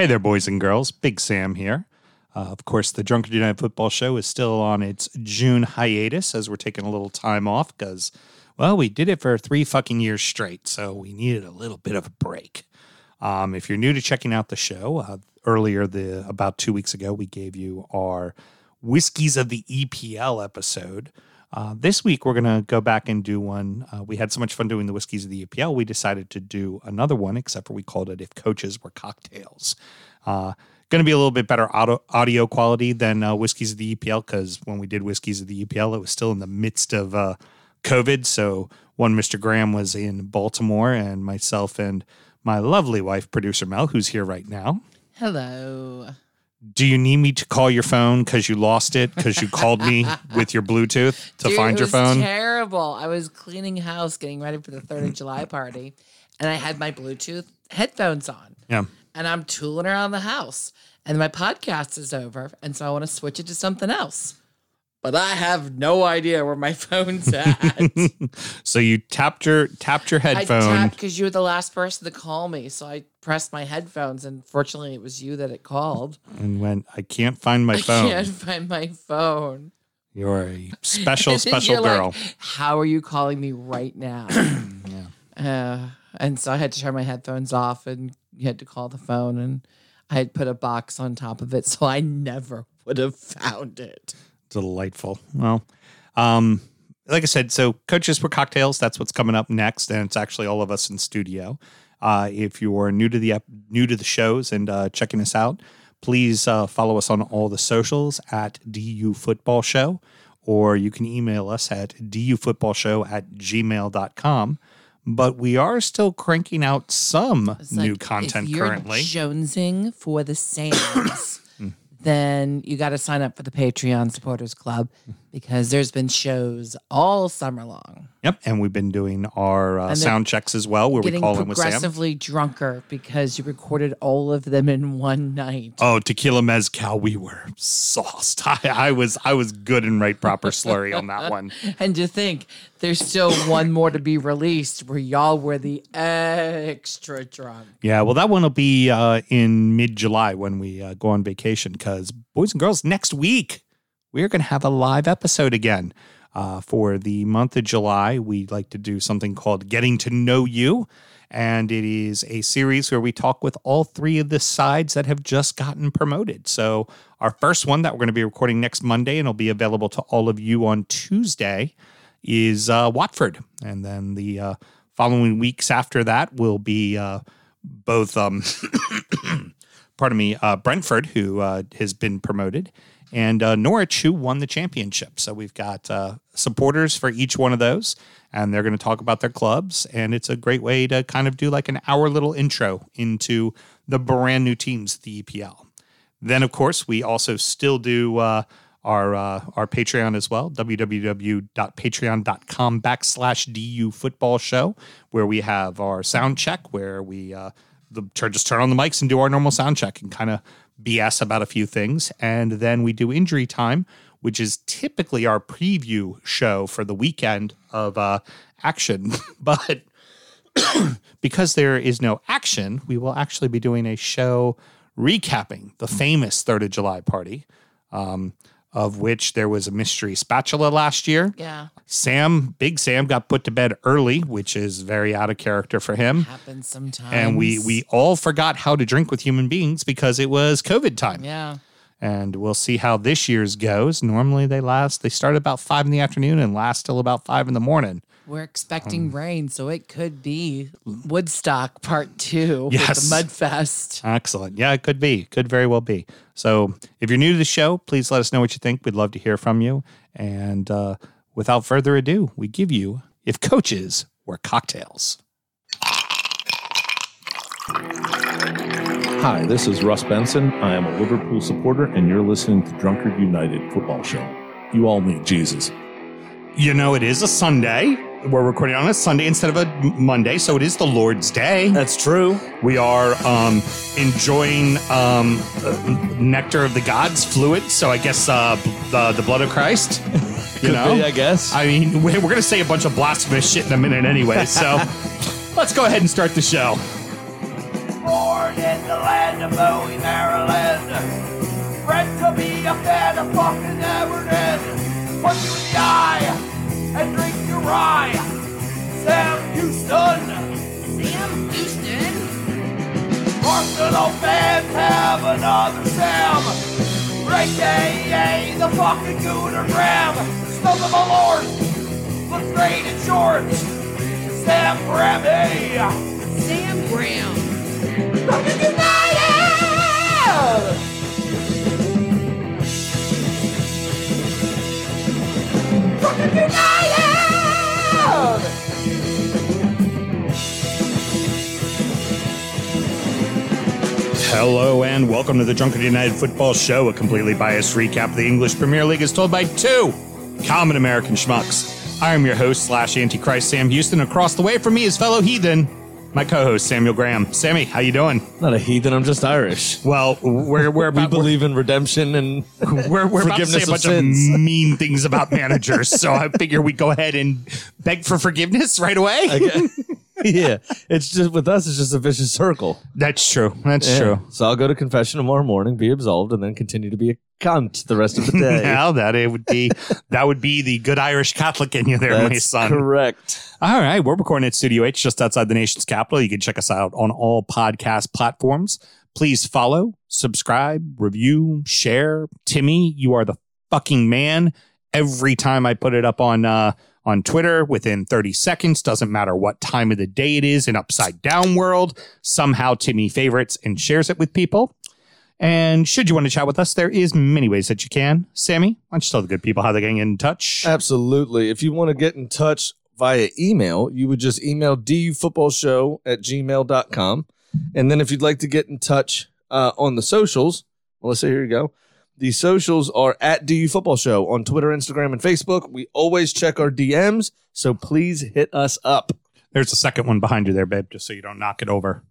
Hey there, boys and girls. Big Sam here. Uh, of course, the Drunken United Football Show is still on its June hiatus as we're taking a little time off because, well, we did it for three fucking years straight, so we needed a little bit of a break. Um, if you're new to checking out the show, uh, earlier the about two weeks ago, we gave you our Whiskies of the EPL episode. Uh, this week, we're going to go back and do one. Uh, we had so much fun doing the Whiskies of the EPL, we decided to do another one, except for we called it If Coaches Were Cocktails. Uh, going to be a little bit better audio, audio quality than uh, Whiskies of the EPL because when we did Whiskies of the EPL, it was still in the midst of uh, COVID. So one Mr. Graham was in Baltimore, and myself and my lovely wife, producer Mel, who's here right now. Hello. Do you need me to call your phone because you lost it because you called me with your Bluetooth to Dude, find your phone? Terrible. I was cleaning house, getting ready for the Third of July party, and I had my Bluetooth headphones on, yeah. and I'm tooling around the house, and my podcast is over, and so I want to switch it to something else, but I have no idea where my phone's at. so you tapped your tapped your I tapped because you were the last person to call me, so I pressed my headphones, and fortunately, it was you that it called. and went, I can't find my I phone. can't find my phone. You're a special, special you're like, girl. How are you calling me right now? Uh, and so I had to turn my headphones off and you had to call the phone and I had put a box on top of it so I never would have found it. Delightful. Well, um, like I said, so coaches for cocktails. That's what's coming up next, and it's actually all of us in studio. Uh, if you are new to the ep- new to the shows and uh, checking us out, please uh, follow us on all the socials at DU Football Show, or you can email us at dufootballshow at gmail.com. But we are still cranking out some It's new like, content if you're currently. jonesing for the Sands, then you got to sign up for the Patreon Supporters Club because there's been shows all summer long. Yep, and we've been doing our uh, sound checks as well, where we call in with Sam. progressively drunker because you recorded all of them in one night. Oh, tequila mezcal, we were sauced. I, I was I was good and right proper slurry on that one. And to think there's still one more to be released where y'all were the extra drunk. Yeah, well, that one will be uh, in mid July when we uh, go on vacation. Because boys and girls, next week we're going to have a live episode again. Uh, for the month of July, we like to do something called Getting to Know You. And it is a series where we talk with all three of the sides that have just gotten promoted. So, our first one that we're going to be recording next Monday and will be available to all of you on Tuesday is uh, Watford. And then the uh, following weeks after that will be uh, both, um, pardon me, uh, Brentford, who uh, has been promoted, and uh, Norwich, who won the championship. So we've got uh, supporters for each one of those, and they're going to talk about their clubs. And it's a great way to kind of do like an hour little intro into the brand new teams, the EPL. Then, of course, we also still do uh, our uh, our Patreon as well, www.patreon.com backslash DU football show, where we have our sound check, where we uh, the, just turn on the mics and do our normal sound check and kind of BS about a few things. And then we do injury time, which is typically our preview show for the weekend of uh, action. but because there is no action, we will actually be doing a show recapping the famous 3rd of July party, um, of which there was a mystery spatula last year. Yeah. Sam, Big Sam, got put to bed early, which is very out of character for him. Happens sometimes. And we we all forgot how to drink with human beings because it was COVID time. Yeah. And we'll see how this year's goes. Normally they last they start about five in the afternoon and last till about five in the morning. We're expecting Um, rain, so it could be Woodstock Part Two Yes. with the Mudfest. Excellent. Yeah, it could be. Could very well be. So if you're new to the show, please let us know what you think. We'd love to hear from you. And uh, without further ado, we give you If Coaches Were Cocktails. Hi, this is Russ Benson. I am a Liverpool supporter, and you're listening to Drunken United Football Show. You all need Jesus. You know, it is a Sunday. We're recording on a Sunday instead of a Monday, so it is the Lord's Day. That's true. We are um, enjoying um, uh, nectar of the gods, fluid. So I guess uh, the, the blood of Christ. You Could know, be, I guess. I mean, we're going to say a bunch of blasphemous shit in a minute anyway. So let's go ahead and start the show. Born in the land of Bowie, Maryland. Bred to be a fan of fucking Everton. Punch you in the eye and drink your rye. Sam Houston. Sam Houston. Arsenal fans have another Sam. Great day, the fucking Gooner Graham. Of a lord. Looks great in shorts. Sam Grammy. Sam Graham. Welcome to the Drunken United Football Show, a completely biased recap of the English Premier League as told by two common American schmucks. I am your host slash Antichrist Sam Houston. Across the way from me is fellow heathen, my co-host Samuel Graham. Sammy, how you doing? Not a heathen. I'm just Irish. Well, we're we're We about, believe in redemption and we're, we're about to say a of bunch of, sins. mean things about managers, so I figure we go ahead and beg for forgiveness right away. yeah, it's just with us. It's just a vicious circle. That's true. That's Yeah. true. So I'll go to confession tomorrow morning, be absolved, and then continue to be a cunt the rest of the day. Now that it would be that would be the good Irish Catholic in you there, my That's son. correct. All right, we're recording at Studio H just outside the nation's capital. You can check us out on all podcast platforms. Please follow, subscribe, review, share. Timmy, you are the fucking man. Every time I put it up on uh, on Twitter, within 30 seconds, doesn't matter what time of the day it is in upside down world, somehow Timmy favorites and shares it with people. And should you want to chat with us, there is many ways that you can. Sammy, why don't you tell the good people how they're getting in touch? Absolutely. If you want to get in touch via email, you would just email dufootballshow at gmail.com. And then if you'd like to get in touch uh, on the socials, say here you go. The socials are at DU Football Show on Twitter, Instagram, and Facebook. We always check our DMs, so please hit us up. There's a second one behind you there, babe, just so you don't knock it over.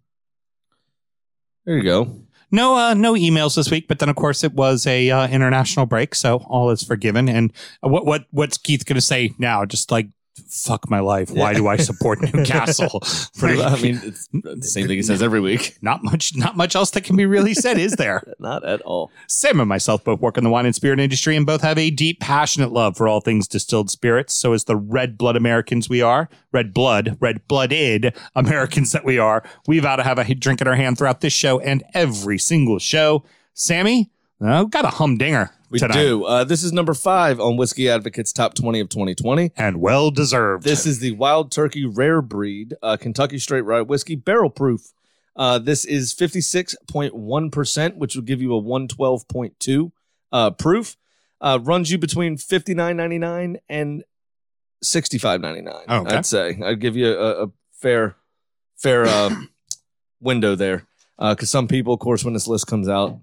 There you go. No, uh, no emails this week, but then of course it was a uh, international break, so all is forgiven. And what what what's Keith going to say now? Just like fuck my life. Why do I support Newcastle? Pretty, I mean, it's the same thing he says every week. not much, not much else that can be really said, is there? Not at all. Sam and myself both work in the wine and spirit industry and both have a deep, passionate love for all things distilled spirits. So, as the red blood Americans we are, red blood, red blooded Americans that we are, we vow to have a drink in our hand throughout this show and every single show. Sammy, uh, got a humdinger We tonight. do. Uh, this is number five on Whiskey Advocate's top 20 of 2020. And well deserved. This is the Wild Turkey Rare Breed uh, Kentucky Straight Rye Whiskey Barrel Proof. Uh, this is 56.1%, which will give you a 112.2 uh, proof. Uh, runs you between 59.99 and 65.99. Okay. I'd say. I'd give you a, a fair fair uh, window there. Because some people, of course, when this list comes out,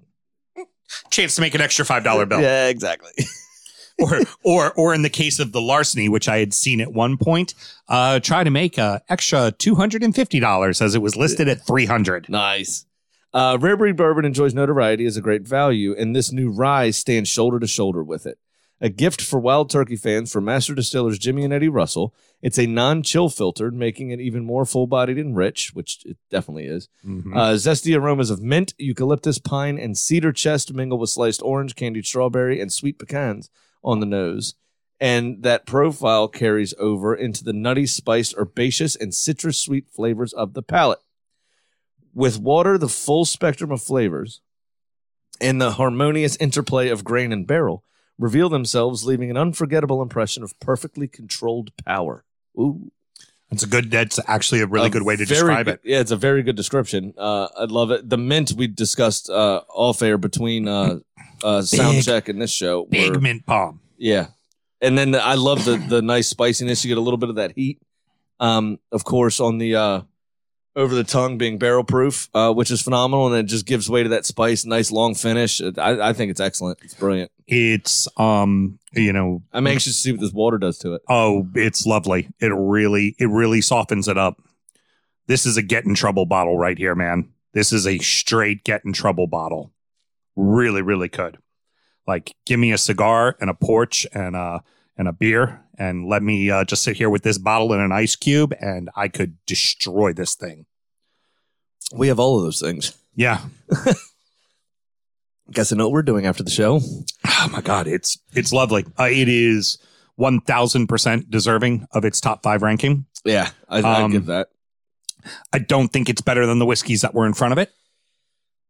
chance to make an extra five dollar bill. yeah, exactly. or or or in the case of the larceny, which I had seen at one point, uh, try to make a extra two hundred and fifty dollars as it was listed at three hundred. Nice. Uh, Rare Breed Bourbon enjoys notoriety as a great value, and this new rye stands shoulder to shoulder with it. A gift for Wild Turkey fans from master distillers Jimmy and Eddie Russell. It's a non chill filtered, making it even more full bodied and rich, which it definitely is. Uh, zesty aromas of mint, eucalyptus, pine, and cedar chest mingle with sliced orange, candied strawberry, and sweet pecans on the nose. And that profile carries over into the nutty, spiced, herbaceous, and citrus sweet flavors of the palate. With water, the full spectrum of flavors and the harmonious interplay of grain and barrel reveal themselves, leaving an unforgettable impression of perfectly controlled power. Ooh. That's a good. That's actually a really A good way to describe good- it. Yeah, it's a very good description. Uh, I love it. The mint we discussed uh, off air between uh, uh, sound check and this show. Big were- mint palm. yeah, and then I love the the nice spiciness. You get a little bit of that heat. Um, of course, on the uh, over the tongue being barrel proof, uh, which is phenomenal, and it just gives way to that spice. Nice long finish. I, I think it's excellent. It's brilliant. It's um, you know, I'm anxious to see what this water does to it. oh, it's lovely. It really, it really softens it up. This is a get in trouble bottle right here, man. This is a straight get in trouble bottle. Really, really good. Like, give me a cigar and a porch and a and a beer, and let me uh, just sit here with this bottle and an ice cube, and I could destroy this thing. We have all of those things. Yeah. Guess I know what we're doing after the show. Oh my god, it's it's lovely. Uh, it is one thousand percent deserving of its top five ranking. Yeah, I, Um, I give that. I don't think it's better than the whiskeys that were in front of it,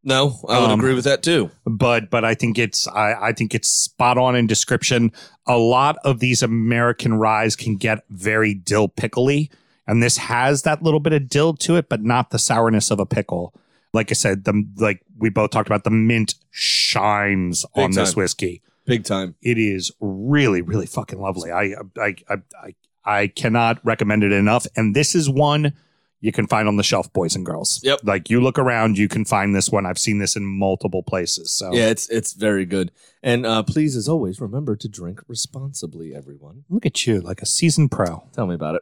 No, I would um, agree with that too. but but I think it's I, I think it's spot on in description. A lot of these American ryes can get very dill pickly, and this has that little bit of dill to it, but not the sourness of a pickle. Like I said, the like we both talked about, the mint shines Big on this whiskey. Big time. it is really really fucking lovely i i i i, I cannot recommend it enough and this is one you can find on the shelf boys and girls Yep. like you look around you can find this one i've seen this in multiple places so Yeah, it's it's very good. And uh, please, as always, remember to drink responsibly, everyone. look at you like a seasoned pro Tell me about it.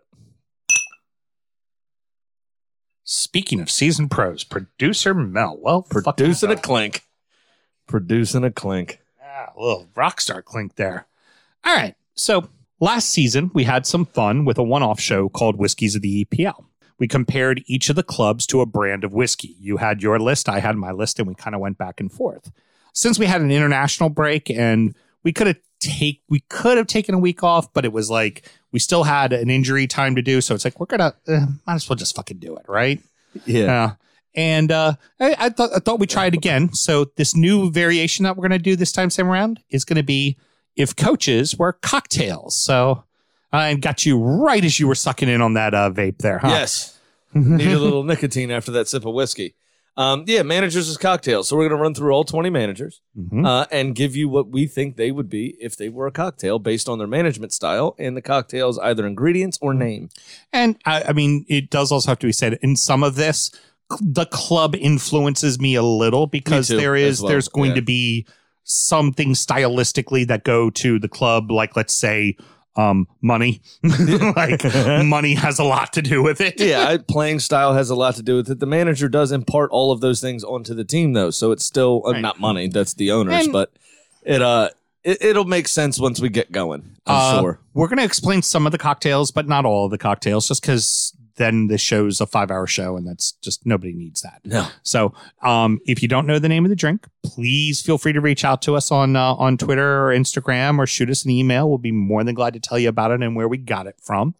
speaking of seasoned pros producer mel well Producing a clink. Producing a clink. Ah, a little rock star clink there. All right. So last season, we had some fun with a one off show called Whiskies of the EPL. We compared each of the clubs to a brand of whiskey. You had your list, I had my list, and we kind of went back and forth. Since we had an international break and we could have take we could have taken a week off, but it was like we still had an injury time to do. So it's like we're gonna uh, might as well just fucking do it, right? Yeah. Yeah. And uh, I, I thought I thought we'd try it again. So this new variation that we're going to do this time same around is going to be if coaches were cocktails. So I got you right as you were sucking in on that uh, vape there, huh? Yes. Need a little nicotine after that sip of whiskey. Um, yeah, managers is cocktails. So we're going to run through all 20 managers Mhm. uh, and give you what we think they would be if they were a cocktail based on their management style and the cocktail's either ingredients or name. And I, I mean, it does also have to be said in some of this, the club influences me a little because too, there is well, there's going yeah. to be something stylistically that go to the club, like let's say um, money. like money has a lot to do with it. yeah, I, playing style has a lot to do with it. The manager does impart all of those things onto the team, though, so it's still uh, Right. not money. That's the owners, And- but it uh it, it'll make sense once we get going. I'm Uh, sure. We're going to explain some of the cocktails, but not all of the cocktails, just because then the show's a five hour show and that's just nobody needs that. No, So, um, if you don't know the name of the drink, please feel free to reach out to us on uh, on Twitter or Instagram or shoot us an email. We'll be more than glad to tell you about it and where we got it from.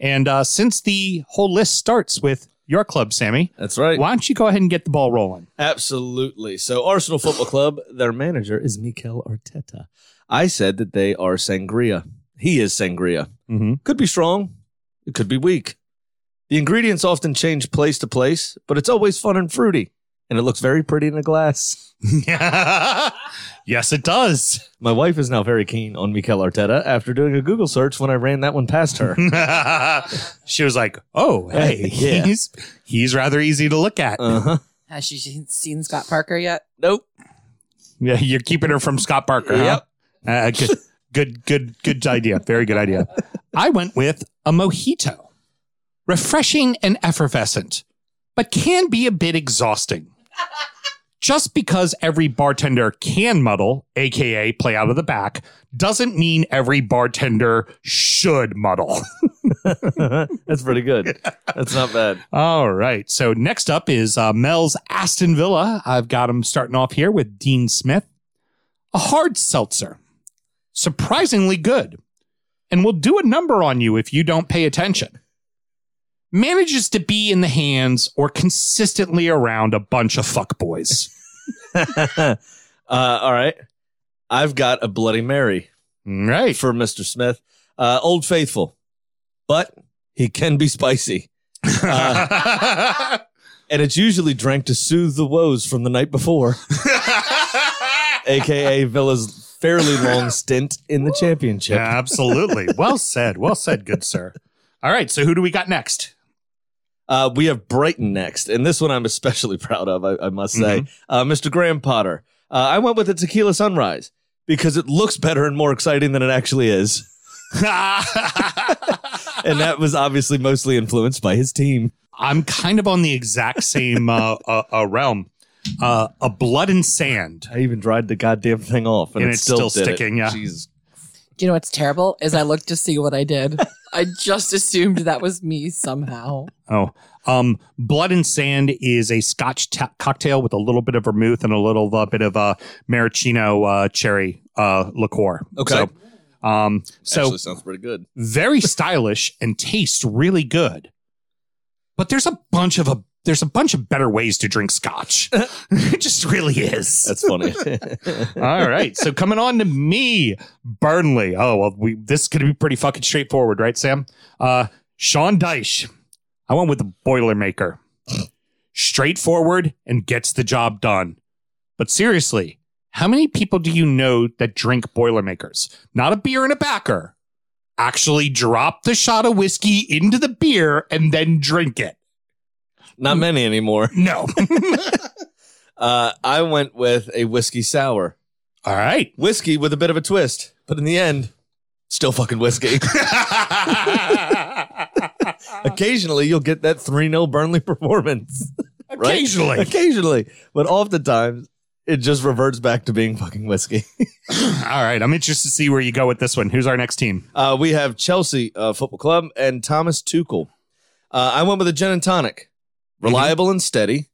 And uh, since the whole list starts with your club, Sammy, that's right. why don't you go ahead and get the ball rolling? Absolutely. So Arsenal Football Club, their manager is Mikel Arteta. I said that they are sangria. He is sangria. Mm-hmm. Could be strong. It could be weak. The ingredients often change place to place, but it's always fun and fruity, and it looks very pretty in a glass. yes, it does. My wife is now very keen on Mikel Arteta after doing a Google search when I ran that one past her. she was like, "Oh, hey, Yeah. he's he's rather easy to look at." Uh huh. Has she seen- seen Scott Parker yet? Nope. yeah, you're keeping her from Scott Parker. Huh? Uh, good, good, good, good idea. Very good idea. I went with a mojito, refreshing and effervescent, but can be a bit exhausting. Just because every bartender can muddle, aka play out of the back, doesn't mean every bartender should muddle. That's pretty good. That's not bad. All right. So next up is uh, Mel's Aston Villa. I've got him starting off here with Dean Smith. A hard seltzer. Surprisingly good. And will do a number on you if you don't pay attention. Manages to be in the hands or consistently around a bunch of fuckboys. uh, all right. I've got a Bloody Mary Right. for Mr. Smith. Uh, Old Faithful, but he can be spicy. Uh, and it's usually drank to soothe the woes from the night before, aka Villa's fairly long stint in the championship. Absolutely. Well said. Well said, good sir. All right. So who do we got next? Uh, we have Brighton next, and this one I'm especially proud of, I, I must say. Uh, Mr. Graham Potter. Uh, I went with a Tequila Sunrise because it looks better and more exciting than it actually is. And that was obviously mostly influenced by his team. I'm kind of on the exact same uh, uh, uh, realm. Uh, a blood and sand. I even dried the goddamn thing off, and, And it it's still, still did it. sticking, yeah. Jesus. Do you know what's terrible? Is I looked to see what I did. I just assumed that was me somehow. Oh, um, Blood and Sand is a Scotch ta- cocktail with a little bit of vermouth and a little uh, bit of uh, maraschino uh, cherry uh, liqueur. Okay. So, um, so Actually, sounds pretty good. very stylish and tastes really good. But there's a bunch of a there's a bunch of better ways to drink scotch. it just really is. That's funny. All right. So coming on to me, Burnley. Oh, well, we this is gonna be pretty fucking straightforward, right, Sam? Uh Sean Dyche. I went with the Boilermaker. Straightforward and gets the job done. But seriously, how many people do you know that drink Boilermakers? Not a beer and a backer. Actually drop the shot of whiskey into the beer and then drink it. Not many anymore. No. Uh, I went with a whiskey sour. All right. Whiskey with a bit of a twist, but in the end, still fucking whiskey. Occasionally, you'll get that 3 0 Burnley performance. right? Occasionally. Occasionally. But oftentimes, it just reverts back to being fucking whiskey. All right. I'm interested to see where you go with this one. Who's our next team? Uh, we have Chelsea uh, Football Club and Thomas Tuchel. Uh, I went with a gin and tonic, reliable and steady,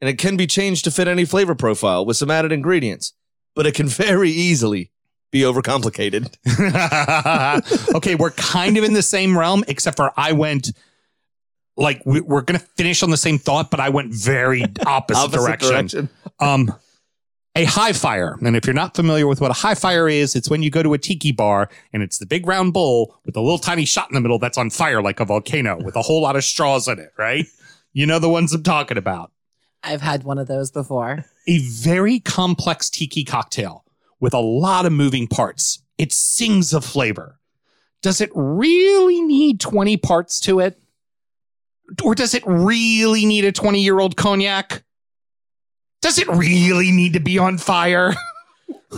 and it can be changed to fit any flavor profile with some added ingredients, but it can very easily be overcomplicated. okay, we're kind of in the same realm, except for I went like we, we're going to finish on the same thought, but I went very opposite, direction. Um, a high fire, and if you're not familiar with what a high fire is, it's when you go to a tiki bar and it's the big round bowl with a little tiny shot in the middle that's on fire like a volcano with a whole lot of straws in it, right? You know the ones I'm talking about. I've had one of those before. a very complex tiki cocktail with a lot of moving parts. It sings of flavor. Does it really need 20 parts to it? Or does it really need a 20 year old cognac? Does it really need to be on fire?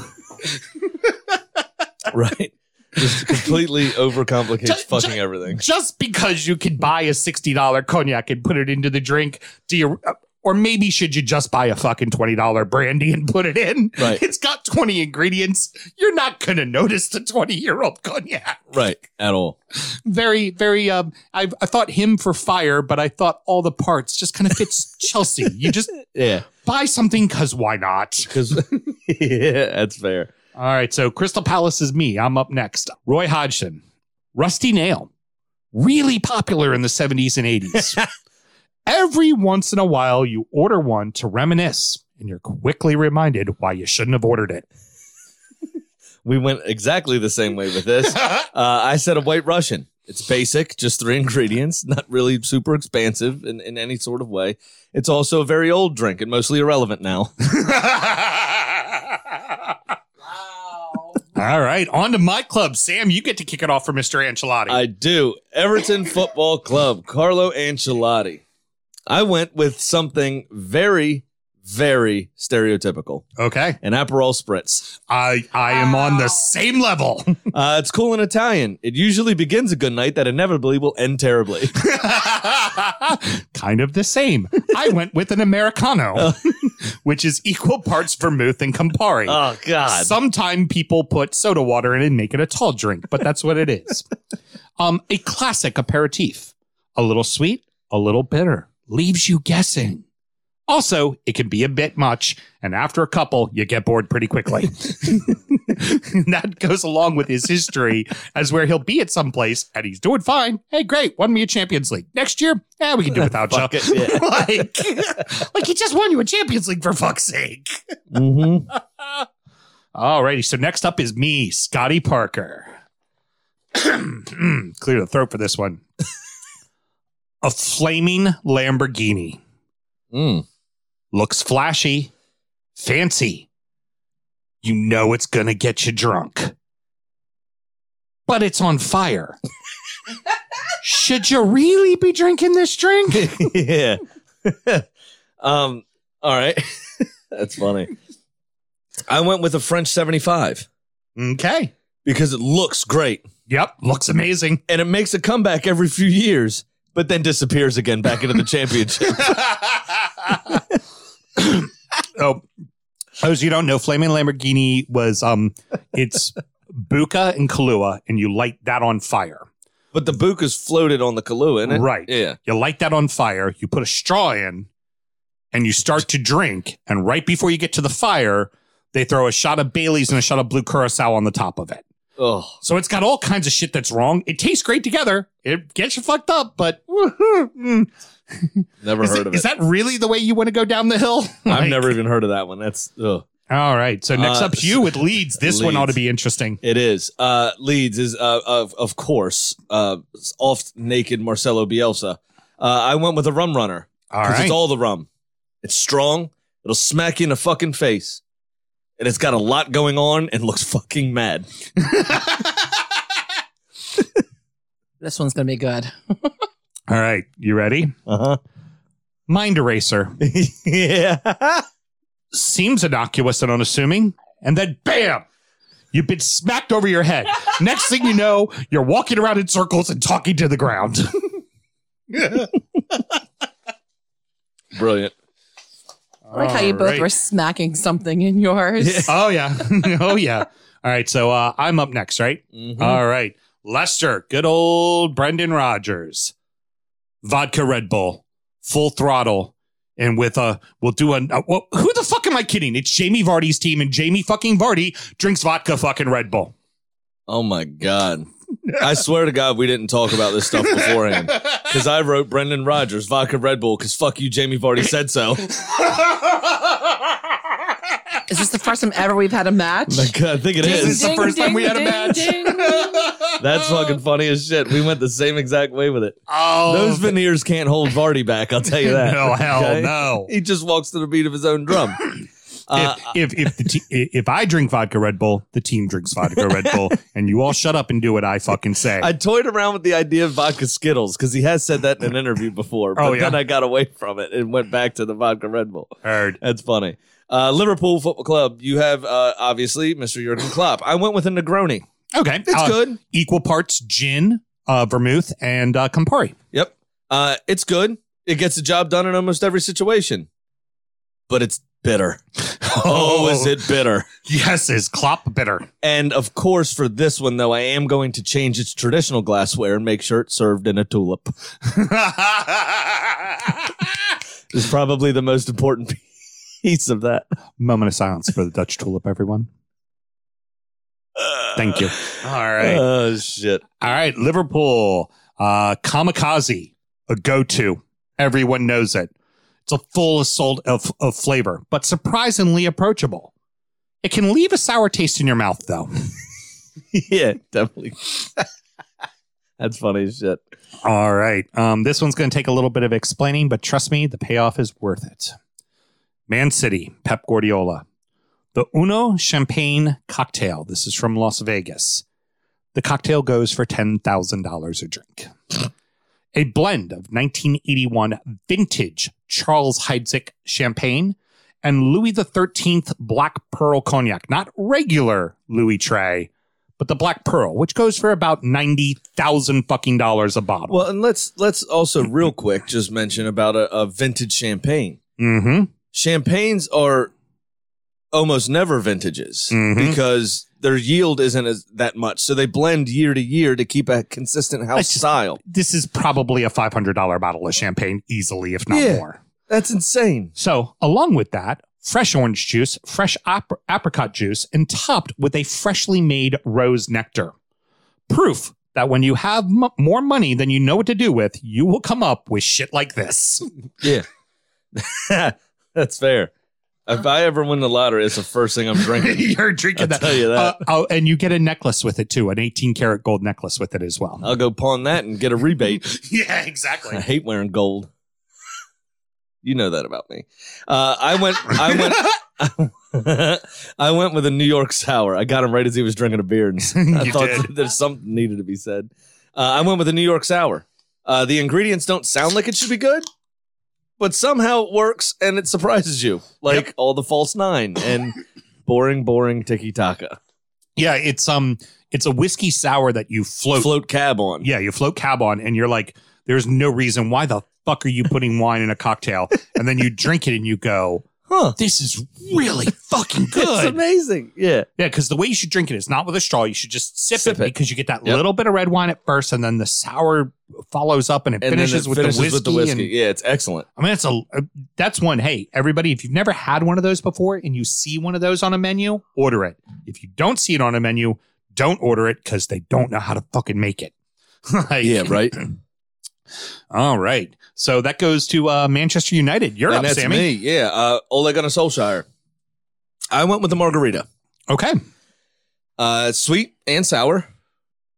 right. Just completely overcomplicates Just- fucking ju- everything. Just because you can buy a $60 cognac and put it into the drink, do you. Or maybe should you just buy a fucking $20 brandy and put it in? Right. It's got 20 ingredients. You're not going to notice the 20 year old cognac. Right. At all. very, very. Um, I I thought him for fire, but I thought all the parts just kind of fits Chelsea. You just Yeah. buy something because why not? Because, yeah, that's fair. All right, so Crystal Palace is me. I'm up next. Roy Hodgson, Rusty Nail, really popular in the 70s and 80s. Every once in a while, you order one to reminisce, and you're quickly reminded why you shouldn't have ordered it. We went exactly the same way with this. Uh, I said a white Russian. It's basic, just three ingredients, not really super expansive in, in any sort of way. It's also a very old drink and mostly irrelevant now. All right, on to my club. Sam, you get to kick it off for Mr. Ancelotti. I do. Everton Football Club, Carlo Ancelotti. I went with something very, very stereotypical okay. an Aperol Spritz. I I am on the same level. Uh, it's cool in Italian. It usually begins a good night that inevitably will end terribly. kind of the same. I went with an Americano, which is equal parts vermouth and Campari. oh, God. Sometime people put soda water in and make it a tall drink, but that's what it is. Um, a classic aperitif. A little sweet, a little bitter. Leaves you guessing. Also, it can be a bit much, and after a couple, you get bored pretty quickly. that goes along with his history as where he'll be at some place and he's doing fine. Hey, great, won me a Champions League. Next year, yeah, we can do without you. It, yeah. like, like he just won you a Champions League for fuck's sake. Mhm. Alrighty, so next up is me, Scotty Parker. Clear the throat for this one. a flaming Lamborghini. Mm. Looks flashy, fancy. You know it's gonna get you drunk. But it's on fire. Should you really be drinking this drink? yeah. um. All right. That's funny. I went with a French 75 Okay. because it looks great Yep. Looks amazing. and it makes a comeback every few years, but then disappears again back into the championship. Oh, those you don't know, Flaming Lamborghini was um, it's Buka and Kahlua, and you light that on fire. But the Buka's floated on the Kahlua, isn't it? Right. Yeah. You light that on fire, you put a straw in, and you start to drink. And right before you get to the fire, they throw a shot of Bailey's and a shot of blue curacao on the top of it. Oh. So it's got all kinds of shit that's wrong. It tastes great together. It gets you fucked up, but mm, Never is, heard it- of is it. that really the way you want to go down the hill? I've never even heard of that one. That's ugh. All right. So next Uh, up, you with Leeds. This one ought to be interesting. It is. Uh, Leeds is uh, of of course uh, oft naked Marcelo Bielsa. Uh, I went with a rum runner All because right. it's all the rum. It's strong. It'll smack you in the fucking face, and it's got a lot going on and looks fucking mad. This one's gonna be good. all right. You ready? Uh huh. Mind eraser. yeah. Seems innocuous and unassuming. And then bam! You've been smacked over your head. Next thing you know, you're walking around in circles and talking to the ground. Brilliant. I like how you both Alright. were smacking something in yours. oh, yeah. oh, yeah. All right. So uh, I'm up next, right? Mhm. All right. Leicester, good old Brendan Rodgers, Vodka Red Bull, full throttle. And with a, we'll do a, uh, well, who the fuck am I kidding? It's Jamie Vardy's team, and Jamie fucking Vardy drinks vodka fucking Red Bull. Oh my god. I swear to God, we didn't talk about this stuff beforehand. Because I wrote Brendan Rodgers, vodka Red Bull, because fuck you, Jamie Vardy said so. Is this the first time ever we've had a match? Like, I think it This is. is the first time we had a ding, match. ding. That's oh. fucking funny as shit. We went the same exact way with it. Oh, Those veneers can't hold Vardy back, I'll tell you that. No, hell Okay? no. He just walks to the beat of his own drum. Uh, if if if, the te- if I drink vodka Red Bull, the team drinks vodka Red Bull, and you all shut up and do what I fucking say. I toyed around with the idea of vodka Skittles because he has said that in an interview before. But Oh, yeah? then I got away from it and went back to the vodka Red Bull. Heard. That's funny. Uh, Liverpool Football Club, you have uh, obviously Mr. Jurgen Klopp. I went with a Negroni. Okay, It's Uh, good. Equal parts gin, uh, vermouth, and uh, Campari. Yep. Uh, it's good. It gets the job done in almost every situation. But it's bitter. Oh, is it bitter? Yes, is Klopp bitter? And of course, for this one, though, I am going to change its traditional glassware and make sure it's served in a tulip. Is probably the most important piece of that. Moment of silence for the Dutch tulip, everyone. Thank you. All right. Oh shit. All right, Liverpool, uh, kamikaze, a go-to. Everyone knows it. It's a full assault of, of flavor, but surprisingly approachable. It can leave a sour taste in your mouth, though. yeah, definitely. That's funny as shit. All right, um, this one's going to take a little bit of explaining, but trust me, the payoff is worth it. Man City, Pep Guardiola, the Uno Champagne cocktail. This is from Las Vegas. The cocktail goes for ten thousand dollars a drink. a blend of 1981 vintage Charles Heidsieck champagne and Louis XIII Black Pearl cognac, not regular Louis Trey, but the Black Pearl, which goes for about ninety thousand fucking dollars a bottle. Well, and let's let's also real quick just mention about a, a vintage champagne. mm-hmm. Champagnes are almost never vintages Mhm. because their yield isn't as that much, so they blend year to year to keep a consistent house just- style. This is probably a five hundred dollar bottle of champagne, easily, if not Yeah. more. That's insane. So, along with that, fresh orange juice, fresh ap- apricot juice, and topped with a freshly made rose nectar. Proof that when you have m- more money than you know what to do with, you will come up with shit like this. Yeah, that's fair. If I ever win the lottery, it's the first thing I'm drinking. You're drinking I'll that. tell you that. Uh, oh, and you get a necklace with it too, an 18 karat gold necklace with it as well. I'll go pawn that and get a rebate. yeah, exactly. I hate wearing gold. You know that about me. Uh, I went. I went. I went with a New York sour. I got him right as he was drinking a beer, and I thought did. there's something needed to be said. Uh, I went with a New York sour. Uh, the ingredients don't sound like it should be good, but somehow it works and it surprises you, like all the false nine and boring, boring tiki taka. Yeah, it's um, it's a whiskey sour that you float. Float cab on. Yeah, you float cab on, and you're like, there's no reason why the fuck are you putting wine in a cocktail, and then you drink it and you go, huh. this is really fucking good. It's amazing. Yeah. Yeah, because the way you should drink it is not with a straw. You should just sip, Sip it, it. because you get that Yep. little bit of red wine at first, and then the sour follows up, and it And finishes, it with, finishes the whiskey with the whiskey. and- yeah, it's excellent. I mean, it's a uh, that's one. Hey, everybody, if you've never had one of those before and you see one of those on a menu, order it. If you don't see it on a menu, don't order it because they don't know how to fucking make it. Like- Yeah, right. All right. So that goes to uh, Manchester United. You're and up, that's Sammy. me. Yeah. Uh, Ole Gunnar Solskjaer. I went with the margarita. Okay. Uh, sweet and sour.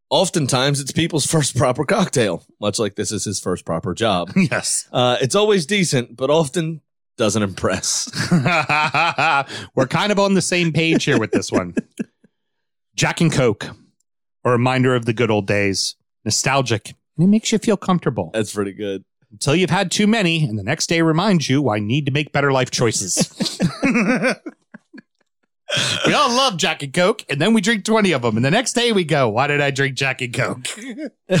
Oftentimes, it's people's first proper cocktail, much like this is his first proper job. Yes. Uh, it's always decent, but often doesn't impress. We're kind of on the same page here with this one. Jack and Coke, a reminder of the good old days, nostalgic, and it makes you feel comfortable That's pretty good. until you've had too many, and the next day reminds you I need to make better life choices. we all love Jack and Coke, and then we drink 20 of them, and the next day we go, Why did I drink Jack and Coke?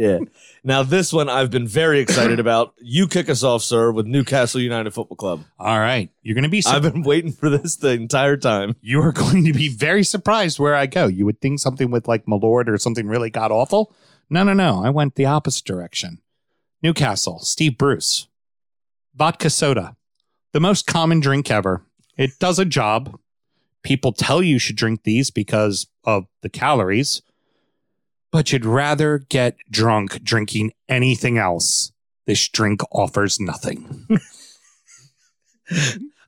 Yeah. Now, this one I've been very excited about. You kick us off, sir, with Newcastle United Football Club. All right. You're going to be I've been waiting for this the entire time. you are going to be very surprised where I go. You would think something with like Malört or something really god awful. No, no, no. I went the opposite direction. Newcastle, Steve Bruce, vodka soda, the most common drink ever. It does a job. People tell you should drink these because of the calories, but you'd rather get drunk drinking anything else. This drink offers nothing.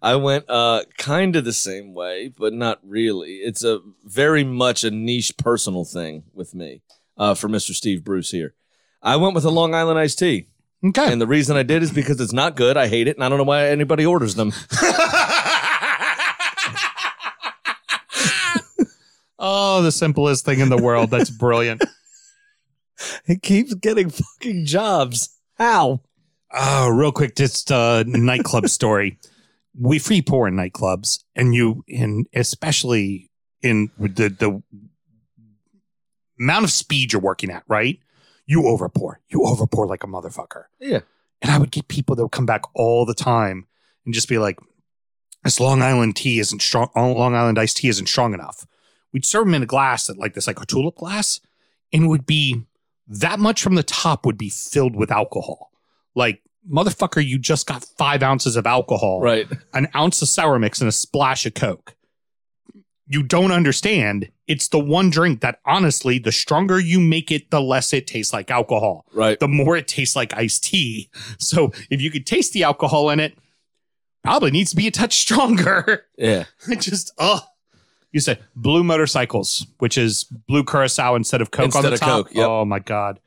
I went uh kind of the same way, but not really. It's a very much a niche personal thing with me. Uh for Mr. Steve Bruce here. I went with a Long Island iced tea. Okay. And the reason I did is because it's not good. I hate it, and I don't know why anybody orders them. oh, the simplest thing in the world. That's brilliant. It keeps getting fucking jobs. How? Oh, real quick, just a nightclub story. We free pour in nightclubs, and you, and especially in the the amount of speed you're working at, right? You overpour. You overpour like a motherfucker. Yeah. And I would get people that would come back all the time and just be like, "This Long Island tea isn't strong. Uh, Long Island iced tea isn't strong enough." We'd serve them in a glass that, like this, like a tulip glass, and it would be that much from the top would be filled with alcohol. Like, motherfucker, you just got five ounces of alcohol, Right. an ounce of sour mix, and a splash of Coke. You don't understand. It's the one drink that, honestly, the stronger you make it, the less it tastes like alcohol. Right. The more it tastes like iced tea. So, if you could taste the alcohol in it, probably needs to be a touch stronger. Yeah. It just, oh. You said blue motorcycles, which is blue curacao instead of Coke on the of top. Coke, yep. Oh my god,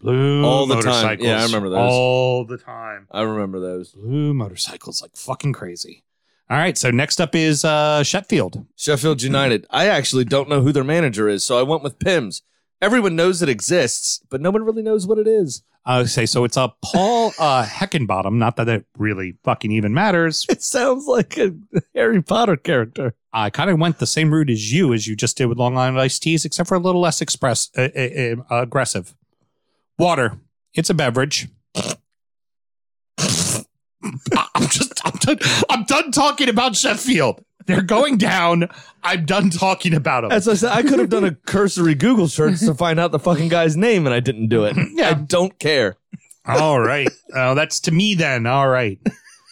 blue All the time. Yeah, I remember those. all the time. I remember those. Blue motorcycles, like fucking crazy. All right, so next up is uh Sheffield. Sheffield United. I actually don't know who their manager is, so I went with Pimm's. Everyone knows it exists, but no one really knows what it is. I would say so. It's a Paul uh, Heckingbottom. Not that it really fucking even matters. It sounds like a Harry Potter character. I kind of went the same route as you as you just did with Long Island iced teas, except for a little less express uh, uh, uh, aggressive. Water. It's a beverage. I'm just done, I'm done talking about Sheffield. They're going down. I'm done talking about them. As I said, I could have done a cursory Google search to find out the fucking guy's name, and I didn't do it. Yeah. I don't care. All right. Oh, that's to me then. All right.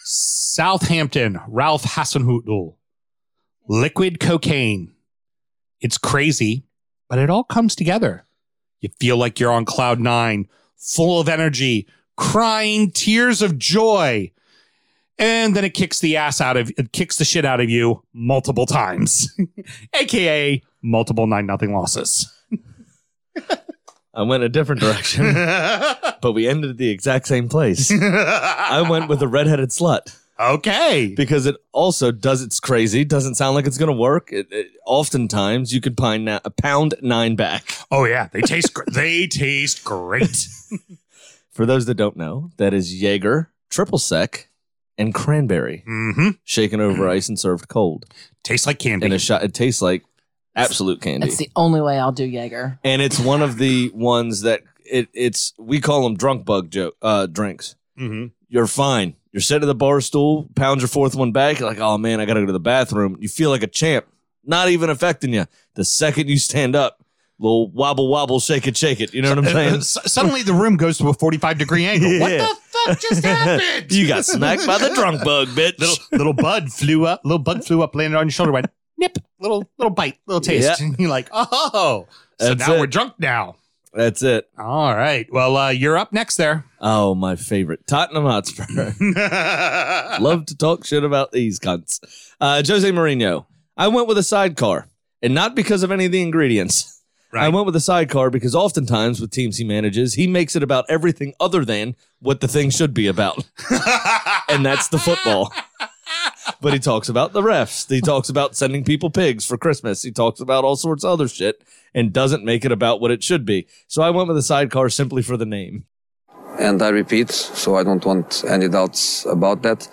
Southampton, Ralph Hasenhüttl. Liquid cocaine. It's crazy, but it all comes together. You feel like you're on cloud nine, full of energy, crying tears of joy. And then it kicks the ass out of it kicks the shit out of you multiple times. AKA multiple nine nothing losses. I went a different direction, but we ended at the exact same place. I went with a redheaded slut okay. because it also does it's crazy. Doesn't sound like it's going to work. It, it, oftentimes, you could find na- a pound nine back. Oh yeah, they taste gr- they taste great. For those that don't know, that is Jaeger, triple sec, and cranberry, Mm-hmm. shaken over ice and served cold. Tastes like candy. And a shot. It tastes like absolute candy. That's the only way I'll do Jaeger. and it's one of the ones that it, it's we call them drunk bug joke uh, drinks. mm-hmm. You're fine. You're sitting at the bar stool, pound your fourth one back. You're like, oh man, I got to go to the bathroom. You feel like a champ. Not even affecting you. The second you stand up, little wobble wobble, shake it, shake it. You know what I'm Uh, saying? s- suddenly the room goes to a 45 degree angle. What Yeah. the fuck just happened? you got smacked by the drunk bug, bitch. little little bud flew up, little bug flew up, landed on your shoulder, went nip, little little bite, little taste. Yeah. And you're like, oh, so That's now it. we're drunk now. That's it. All right. Well, uh, you're up next there. Oh, my favorite. Tottenham Hotspur. Love to talk shit about these cunts. Uh, Jose Mourinho. I went with a sidecar, and not because of any of the ingredients. Right. I went with a sidecar because oftentimes with teams he manages, he makes it about everything other than what the thing should be about. and that's the football. But he talks about the refs. He talks about sending people pigs for Christmas. He talks about all sorts of other shit and doesn't make it about what it should be. So I went with a sidecar simply for the name. And I repeat, so I don't want any doubts about that.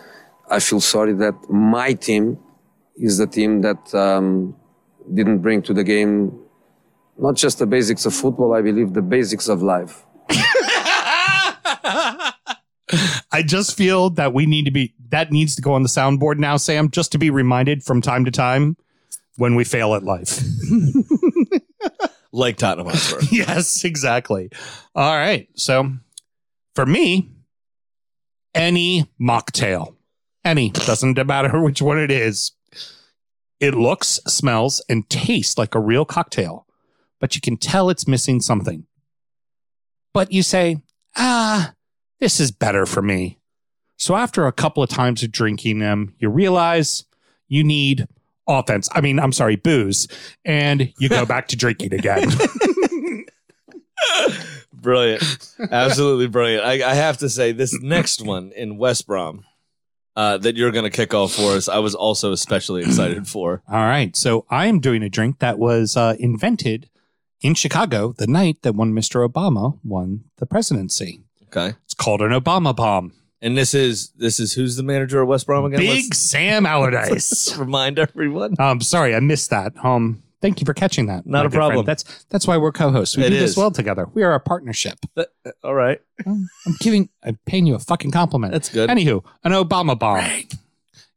I feel sorry that my team is the team that um, didn't bring to the game not just the basics of football, I believe the basics of life. I just feel that we need to be that needs to go on the soundboard now, Sam, just to be reminded from time to time when we fail at life. Like Tottenham Hotspur. yes, exactly. All right. So for me, any mocktail, any, doesn't matter which one it is. It looks, smells, and tastes like a real cocktail, but you can tell it's missing something. But you say, ah, this is better for me. So after a couple of times of drinking them, you realize you need offense. I mean, I'm sorry, booze, and you go back to drinking again. brilliant. Absolutely brilliant. I, I have to say, this next one in West Brom uh, that you're going to kick off for us, I was also especially excited for. All right. So I am doing a drink that was uh, invented in Chicago the night that one Mr. Obama won the presidency. Okay. It's called an Obama bomb. And this is this is who's the manager of West Brom again? Big Let's Sam Allardyce. remind everyone. um, sorry, I missed that. Um, thank you for catching that. Not a good friend. problem. That's that's why we're co-hosts. We It do this well together. We are a partnership. All right. I'm giving, I'm paying you a fucking compliment. That's good. Anywho, an Obama bomb.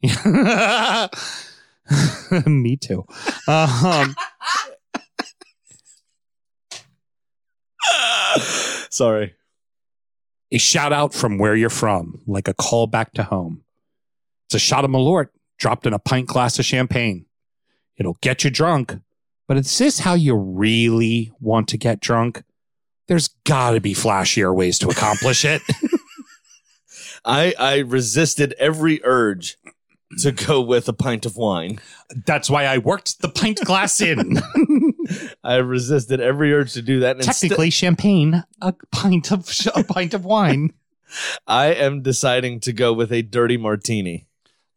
Me too. Um, Sorry. a shout out from where you're from, like a call back to home. It's a shot of Malört dropped in a pint glass of champagne. It'll get you drunk, but is this how you really want to get drunk? There's got to be flashier ways to accomplish it. I I resisted every urge to go with a pint of wine. That's why I worked the pint glass in. I resisted every urge to do that. And Technically, champagne, a pint of a pint of wine. I am deciding to go with a dirty martini.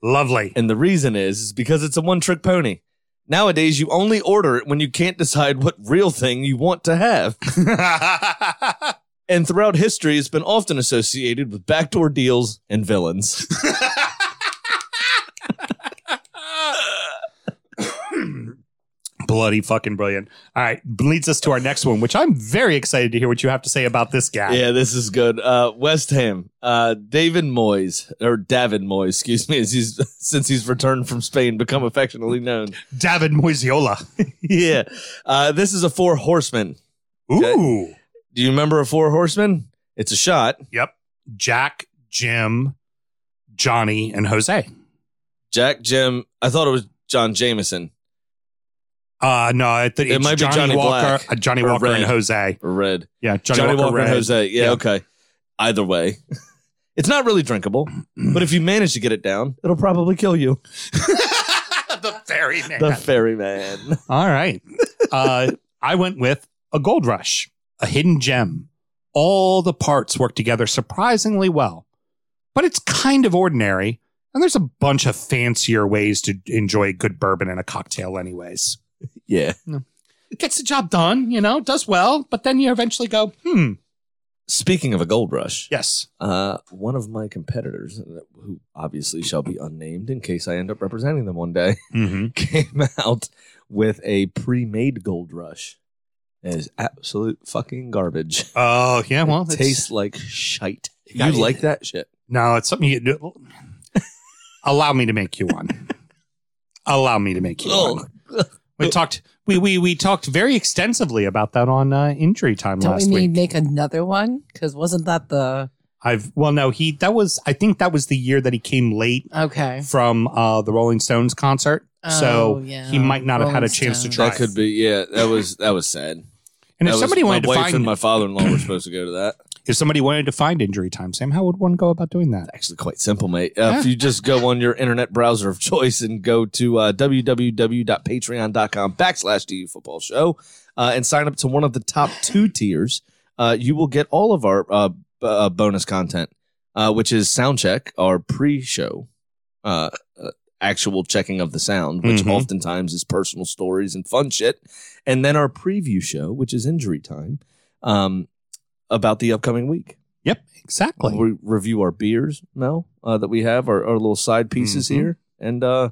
Lovely. And the reason is, is because it's a one trick pony. Nowadays, you only order it when you can't decide what real thing you want to have. And throughout history, it's been often associated with backdoor deals and villains. Bloody fucking brilliant. All right, leads us to our next one, which I'm very excited to hear what you have to say about this guy. yeah, this is good. Uh, West Ham, uh, David Moyes, or David Moyes, excuse me, as he's, since he's returned from Spain, become affectionately known. David Moisiola. yeah. Uh, this is a four horsemen. Ooh. Do you remember a four horsemen? It's a shot. Yep. Jack, Jim, Johnny, and Jose. Jack, Jim, I thought it was John Jameson Uh no, I think It it's might be Johnny, Johnnie Walker, Black uh, Johnnie Walker and Jose. or Red. Yeah, Johnny, Johnny, Walker, Walker, and Jose. Yeah, Yeah. okay. Either way. it's not really drinkable, but if you manage to get it down, it'll probably kill you. the ferryman. The ferryman. All right. Uh, I went with a gold rush, a hidden gem. All the parts work together surprisingly well, but it's kind of ordinary. And there's a bunch of fancier ways to enjoy good bourbon in a cocktail, anyways. Yeah. It gets the job done, you know, does well, but then you eventually go, hmm, Speaking of a gold rush, yes. uh, one of my competitors, uh, who obviously shall be unnamed in case I end up representing them one day, Mm-hmm. came out with a pre-made gold rush. It is absolute fucking garbage. Oh, yeah, well, it tastes like shite. You like that shit? No, it's something you do. Allow me to make you one. Allow me to make you one. We talked. We we we talked very extensively about that on uh, injury time Don't last we week. need make another one? Because wasn't that the I've well, no, he that was. I think that was the year that he came late okay? from uh, the Rolling Stones concert. so Oh, yeah. he might not have had a Rolling chance to try. That could be. Yeah, that was that was sad. and if That was- somebody wanted my to wife find and my father-in-law were supposed to go to that. If somebody wanted to find injury time, Sam, how would one go about doing that? Actually, quite simple, mate. Uh, if you just go on your internet browser of choice and go to uh, www.patreon.com backslash DU Football Show uh, and sign up to one of the top two tiers, uh, you will get all of our uh, uh, bonus content, uh, which is Soundcheck, our pre-show, uh, uh, actual checking of the sound, which Mhm. oftentimes is personal stories and fun shit, and then our preview show, which is Injury Time, um, about the upcoming week. Yep, exactly. We review our beers, Mel, uh, that we have, our, our little side pieces Mhm. here. And uh,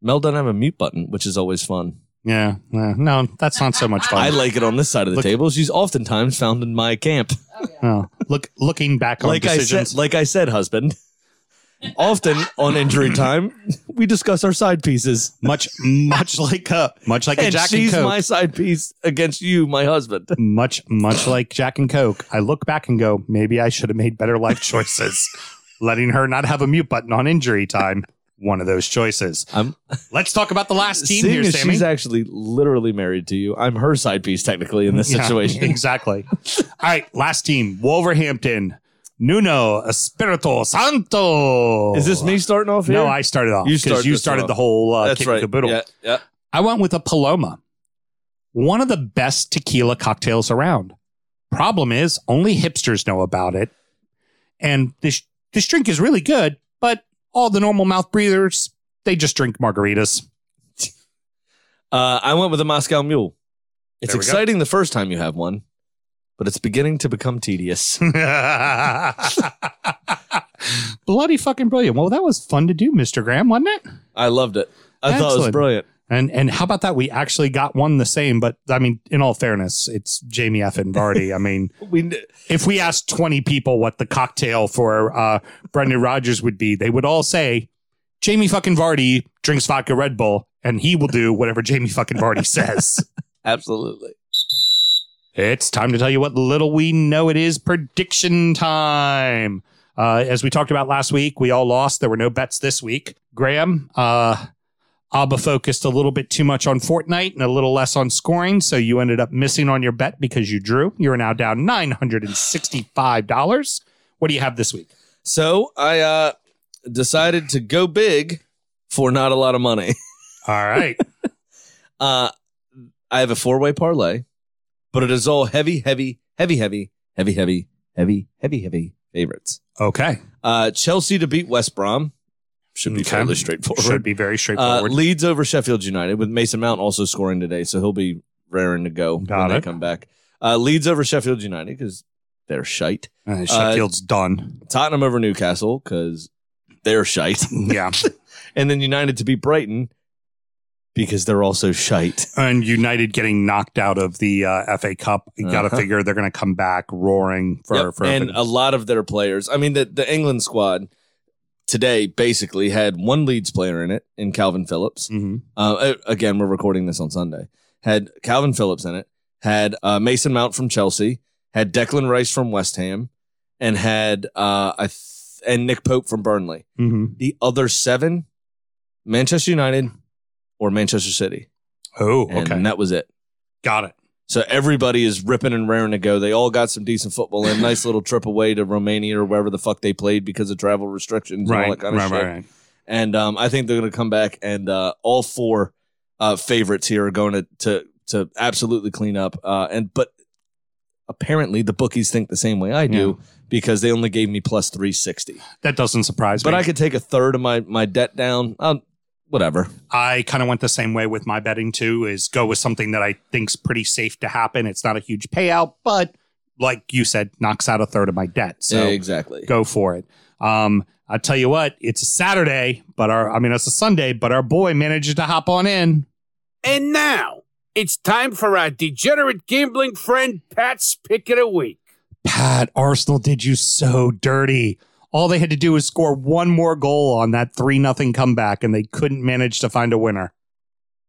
Mel doesn't have a mute button, which is always fun. Yeah, uh, no, that's not so much fun. I like it on this side of the Look- table. She's oftentimes found in my camp. Oh, look, looking back on Like I decisions, said, like I said, husband. Often on injury time, we discuss our side pieces. much, much like a, much like a And Jack and she's Coke. my side piece against you, my husband. much, much like Jack and Coke. I look back and go, maybe I should have made better life choices. Letting her not have a mute button on injury time, one of those choices. I'm Let's talk about the last team seeing here, as Sammy. she's actually literally married to you. I'm her side piece technically in this Yeah, situation. exactly. All right, last team, Wolverhampton. Nuno Espirito Santo. Is this me starting off here? No, I started off You because start you started one the whole uh, That's kit right. caboodle. Yeah, yeah. I went with a Paloma, one of the best tequila cocktails around. Problem is, only hipsters know about it. And this this drink is really good, but all the normal mouth breathers, they just drink margaritas. Uh, I went with a Moscow Mule. It's There we go. exciting the first time you have one, but it's beginning to become tedious. Bloody fucking brilliant. Well, that was fun to do, Mr. Graham, wasn't it? I loved it. I thought it was Excellent. brilliant. And and how about that? We actually got one the same, but I mean, in all fairness, it's Jamie F. and Vardy. I mean, We if we asked 20 people what the cocktail for uh, Brendan Rodgers would be, they would all say Jamie fucking Vardy drinks vodka Red Bull, and he will do whatever Jamie fucking Vardy says. absolutely. It's time to tell you what little we know it is prediction time. Uh, as we talked about last week, we all lost. There were no bets this week. Graham, uh, Abba focused a little bit too much on Fortnite and a little less on scoring. So you ended up missing on your bet because you drew. You're now down $965. What do you have this week? So I uh, decided to go big for not a lot of money. All right. Uh, I have a four way parlay, but it is all heavy, heavy, heavy, heavy, heavy, heavy, heavy, heavy, heavy favorites. okay. Uh, Chelsea to beat West Brom should be Okay. fairly straightforward. Should be very Uh, straightforward. Leeds over Sheffield United with Mason Mount also scoring today, so he'll be raring to go Got when they come back. Uh, Leeds over Sheffield United because they're shite. Uh, Sheffield's done. Tottenham over Newcastle because they're shite, Yeah. and then United to beat Brighton because they're also shite. and United getting knocked out of the uh, FA Cup. You got to Uh-huh. figure they're going to come back roaring for Yep, for and a lot of their players. I mean, the the England squad today basically had one Leeds player in it in Kalvin Phillips. Mhm. Uh, again, we're recording this on Sunday. Had Kalvin Phillips in it. Had uh, Mason Mount from Chelsea. Had Declan Rice from West Ham, and had uh, I th- and Nick Pope from Burnley. Mhm. The other seven, Manchester United or Manchester City, Oh, okay. and that was it. got it. So everybody is ripping and raring to go. They all got some decent football in. Nice little trip away to Romania or wherever the fuck they played because of travel restrictions and all Right, that kind of right, shit. right, right. And um, I think they're going to come back, and uh, all four uh, favorites here are going to to to absolutely clean up. Uh, and but apparently the bookies think the same way I do because they only gave me plus three sixty. That doesn't surprise But me. But I could take a third of my my debt down. Um, whatever. I kind of went the same way with my betting too. Is go with something that I think's pretty safe to happen. It's not a huge payout, but like you said, knocks out a third of my debt. So exactly. go for it. Um, I tell you what, it's a Saturday, but our I mean it's a Sunday, but our boy managed to hop on in. And now it's time for our degenerate gambling friend Pat's pick of the week. Pat, Arsenal did you so dirty. All they had to do was score one more goal on that three nothing comeback, and they couldn't manage to find a winner.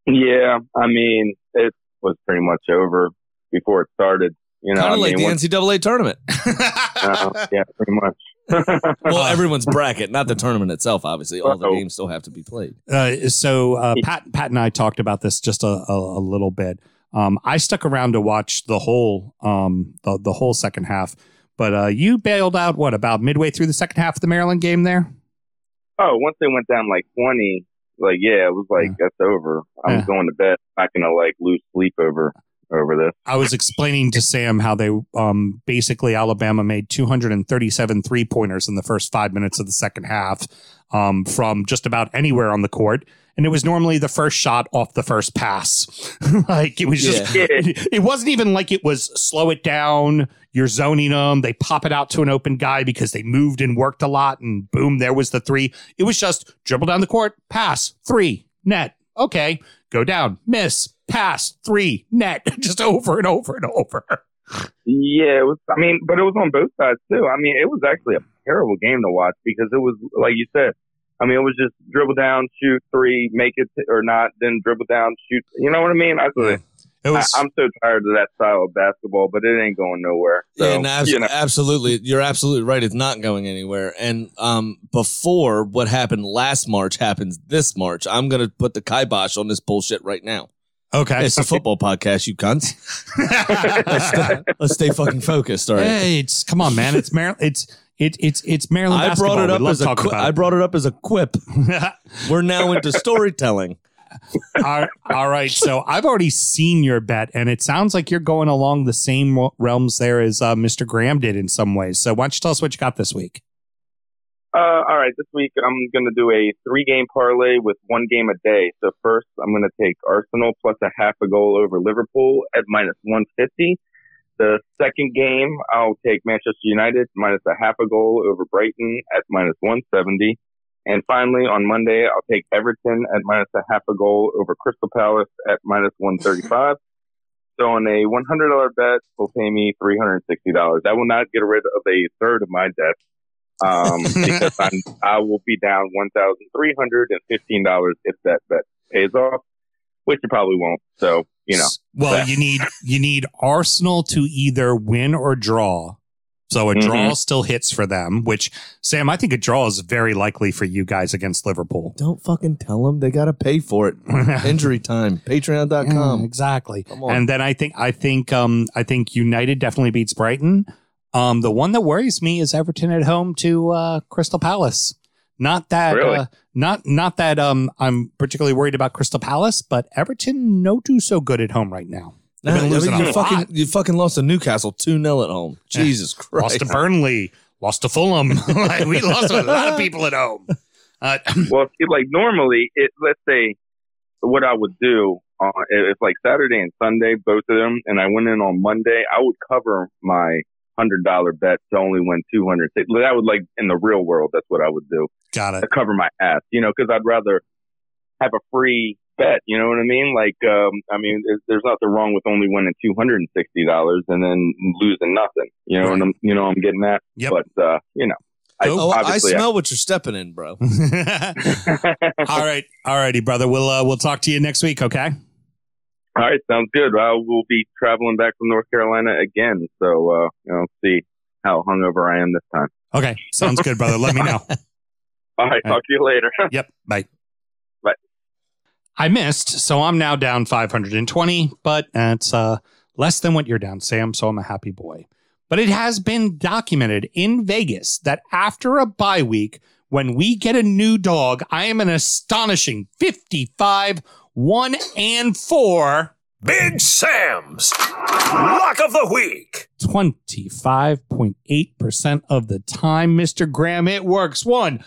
Yeah, I mean, it was pretty much over before it started. You know, kind of like mean, the once- NCAA tournament. uh, yeah, pretty much. well, everyone's bracket, not the tournament itself. Obviously, all the Uh-oh. games still have to be played. Uh, so uh, Pat, Pat and I talked about this just a, a, a little bit. Um, I stuck around to watch the whole um, the, the whole second half, but uh, you bailed out what about midway through the second half of the Maryland game there? Oh, once they went down like twenty, like yeah, it was like that's over. I'm Yeah. going to bed. I'm not gonna like lose sleep over over this. I was explaining to Sam how they um, basically Alabama made 237 three pointers in the first five minutes of the second half um, from just about anywhere on the court. And it was normally the first shot off the first pass. like it was just, Yeah. it, it wasn't even like it was slow it down. You're zoning them. They pop it out to an open guy because they moved and worked a lot. And boom, there was the three. It was just dribble down the court, pass, three, net. Okay, go down, miss, pass, three, net, just over and over and over. Yeah, it was. I mean, but it was on both sides too. I mean, it was actually a terrible game to watch because it was like you said. I mean, it was just dribble down, shoot three, make it or not, then dribble down, shoot. You know what I mean? I, It was, I, I'm so tired of that style of basketball, but it ain't going nowhere. So, yeah, no, abs- you know, absolutely. You're absolutely right. It's not going anywhere. And um, before what happened last March happens this March, I'm going to put the kibosh on this bullshit right now. okay. It's a football podcast, you cunts. Let's stay, let's stay fucking focused. All right. Hey, it's come on, man. It's Maryland. It's it, it's it's Maryland. I brought it up as a talking qui- about I brought it up as a quip. We're now into storytelling. all, all right. So I've already seen your bet, and it sounds like you're going along the same realms there as uh, Mr. Graham did in some ways. So why don't you tell us what you got this week? Uh, all right, this week I'm going to do a three game parlay with one game a day. So first, I'm going to take Arsenal plus a half a goal over Liverpool at minus 150. The second game, I'll take Manchester United minus a half a goal over Brighton at minus 170. And finally, on Monday, I'll take Everton at minus a half a goal over Crystal Palace at minus 135. So on a $100 bet, will pay me $360. That will not get rid of a third of my debt um, because I'm, I will be down one thousand three hundred and fifteen dollars if that bet pays off, which it probably won't. So you know, Well, Yeah. you need you need Arsenal to either win or draw. So a draw Mhm. still hits for them. Which Sam, I think a draw is very likely for you guys against Liverpool. Don't fucking tell them. They got to pay for it. Injury time. Yeah, Patreon.com. exactly. Come on. And then I think I think um I think United definitely beats Brighton. Um the one that worries me is Everton at home to uh Crystal Palace. Not that Really? uh, not not that um I'm particularly worried about Crystal Palace, but Everton no do so good at home right now. They've Nah, been I losing mean, a you fucking lot. you fucking lost to Newcastle 2-0 at home. Jesus Christ. Lost to Burnley, lost to Fulham. Like, we lost to a lot of people at home. Uh, well, see, like normally, it let's say what I would do uh, if like Saturday and Sunday, both of them, and I went in on Monday, I would cover my hundred dollar bet to only win two hundred. That would like in the real world, that's what I would do. got it. to cover my ass, you know, because I'd rather have a free bet. You know what I mean? Like, um, I mean, there's, there's nothing wrong with only winning two hundred and sixty dollars and then losing nothing. You know, Right. what I'm, you know, I'm getting that. Yep. But uh, you know, I, Oh, I obviously, smell what you're stepping in, bro. all right, all righty, brother. We'll uh, we'll talk to you next week. Okay. All right, sounds good. I will be traveling back from North Carolina again, so uh, you know, see how hungover I am this time. Okay, sounds good, brother. Let me know. All right, talk to you later. Yep. Bye. Bye. I missed, so I'm now down 520, but that's uh, less than what you're down, Sam. So I'm a happy boy. But it has been documented in Vegas that after a bye week, when we get a new dog, I am an astonishing 55, 1 and 4. Big Sam's Lock of the Week. 25.8% of the time, Mr. Graham. It works 100%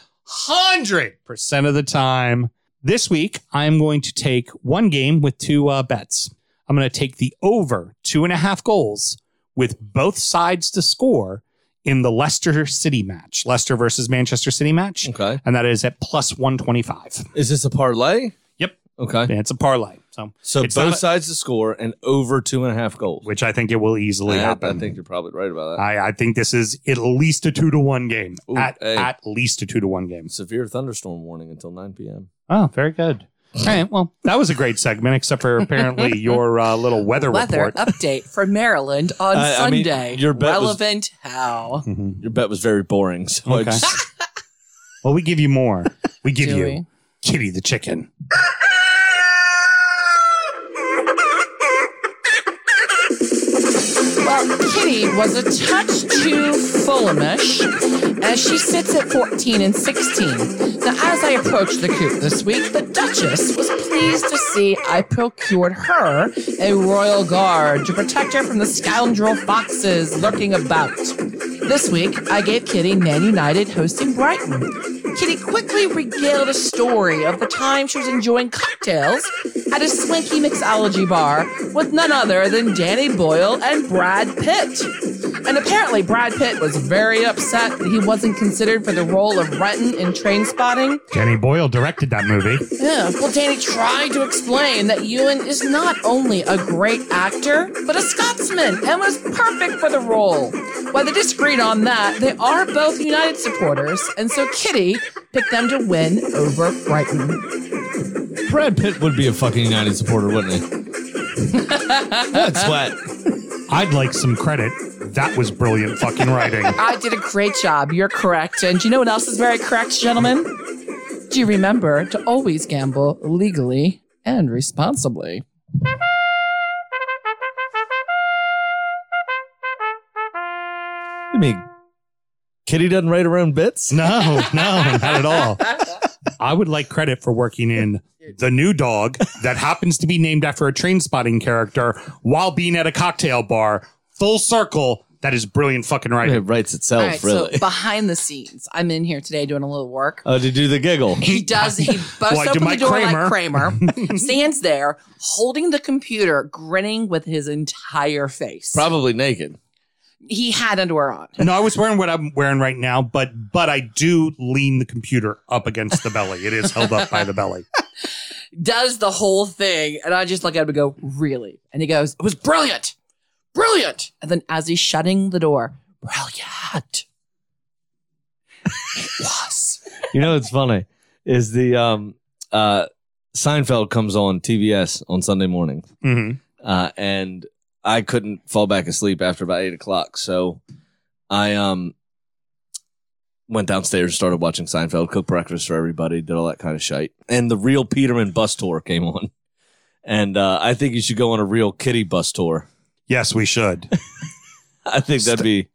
of the time. This week, I'm going to take one game with two uh, bets. I'm going to take the over two and a half goals with both sides to score in the Leicester City match, Leicester versus Manchester City match. Okay. And that is at plus 125. Is this a parlay? Yep. Okay. It's a parlay. So, So both a- sides to score and over two and a half goals. which I think it will easily I, happen. I think you're probably right about that. I, I think this is at least a two to one game. Ooh, at, hey. at least a two to one game. Severe thunderstorm warning until 9 p.m. Oh, very good. All right. Well, that was a great segment, except for apparently your uh, little weather, Weather report. update for Maryland on I- I mean, Sunday. your bet was- Relevant how? Mhm. Your bet was very boring. So I Okay. just- Well, we give you more. We give Do you we? Kitty the chicken. Well, Kitty was a touch too fullimish as she sits at 14 and 16. Now, as I approached the coop this week, the Duchess was pleased to see I procured her a royal guard to protect her from the scoundrel foxes lurking about. This week, I gave Kitty Man United hosting Brighton. Kitty quickly regaled a story of the time she was enjoying cocktails at a swanky mixology bar with none other than Danny Boyle and Brad Pitt. And apparently, Brad Pitt was very upset that he wasn't considered for the role of Renton in Trainspotting. Danny Boyle directed that movie. Yeah, well, Danny tried to explain that Ewan is not only a great actor, but a Scotsman and was perfect for the role. While they disagreed on that, they are both United supporters, and so Kitty picked them to win over Brighton. Brad Pitt would be a fucking United supporter, wouldn't he? That's what. I'd like some credit. That was brilliant fucking writing. I did a great job. You're correct. And do you know what else is very correct, gentlemen? Do you remember to always gamble legally and responsibly? I mean, Kitty doesn't write her own bits? No, no, not at all. I would like credit for working in the new dog that happens to be named after a Trainspotting character while being at a cocktail bar. Full circle. That is brilliant fucking writing. It writes itself, All right, really. so behind the scenes, I'm in here today doing a little work. oh, to do the giggle. He does. He busts Well, I do open my the door Kramer. like Kramer, stands there holding the computer, grinning with his entire face. Probably naked. He had underwear on. No, I was wearing what I'm wearing right now, but but I do lean the computer up against the belly. It is held up by the belly. Does the whole thing, and I just look at him and go, "Really?" And he goes, "It was brilliant, brilliant." And then as he's shutting the door, brilliant. It was. You know what's funny is the um uh Seinfeld comes on TBS on Sunday morning, hmm uh, and I couldn't fall back asleep after about eight o'clock, so I um went downstairs, started watching Seinfeld, cooked breakfast for everybody, did all that kind of shit, and the real Peterman bus tour came on, and uh, I think you should go on a real Kitty bus tour. Yes, we should. I think that'd be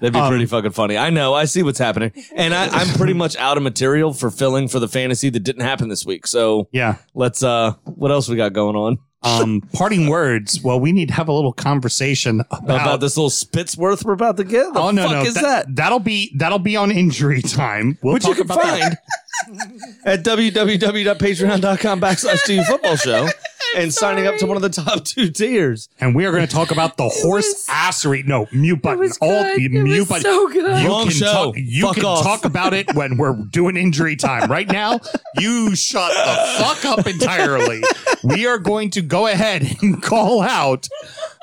that'd be Um, pretty fucking funny. I know, I see what's happening, and I, I'm pretty much out of material for filling for the fantasy that didn't happen this week. So Yeah. let's uh, what else we got going on Um, parting words. Well, we need to have a little conversation about, about, this little Spitzworth we're about to get? The oh no, fuck no, is that? That'll be that'll be on injury time. We'll Which you talk can about that. find at www.patreon.com backslash you football show and signing up to one of the top two tiers. and we are going to talk about the horse was- assery. No, mute button. was All good. the It mute was button. so good. You Wrong can show. talk. You Fuck can off. talk about it when we're doing injury time. Right now, you shut the fuck up entirely. We are going to go ahead and call out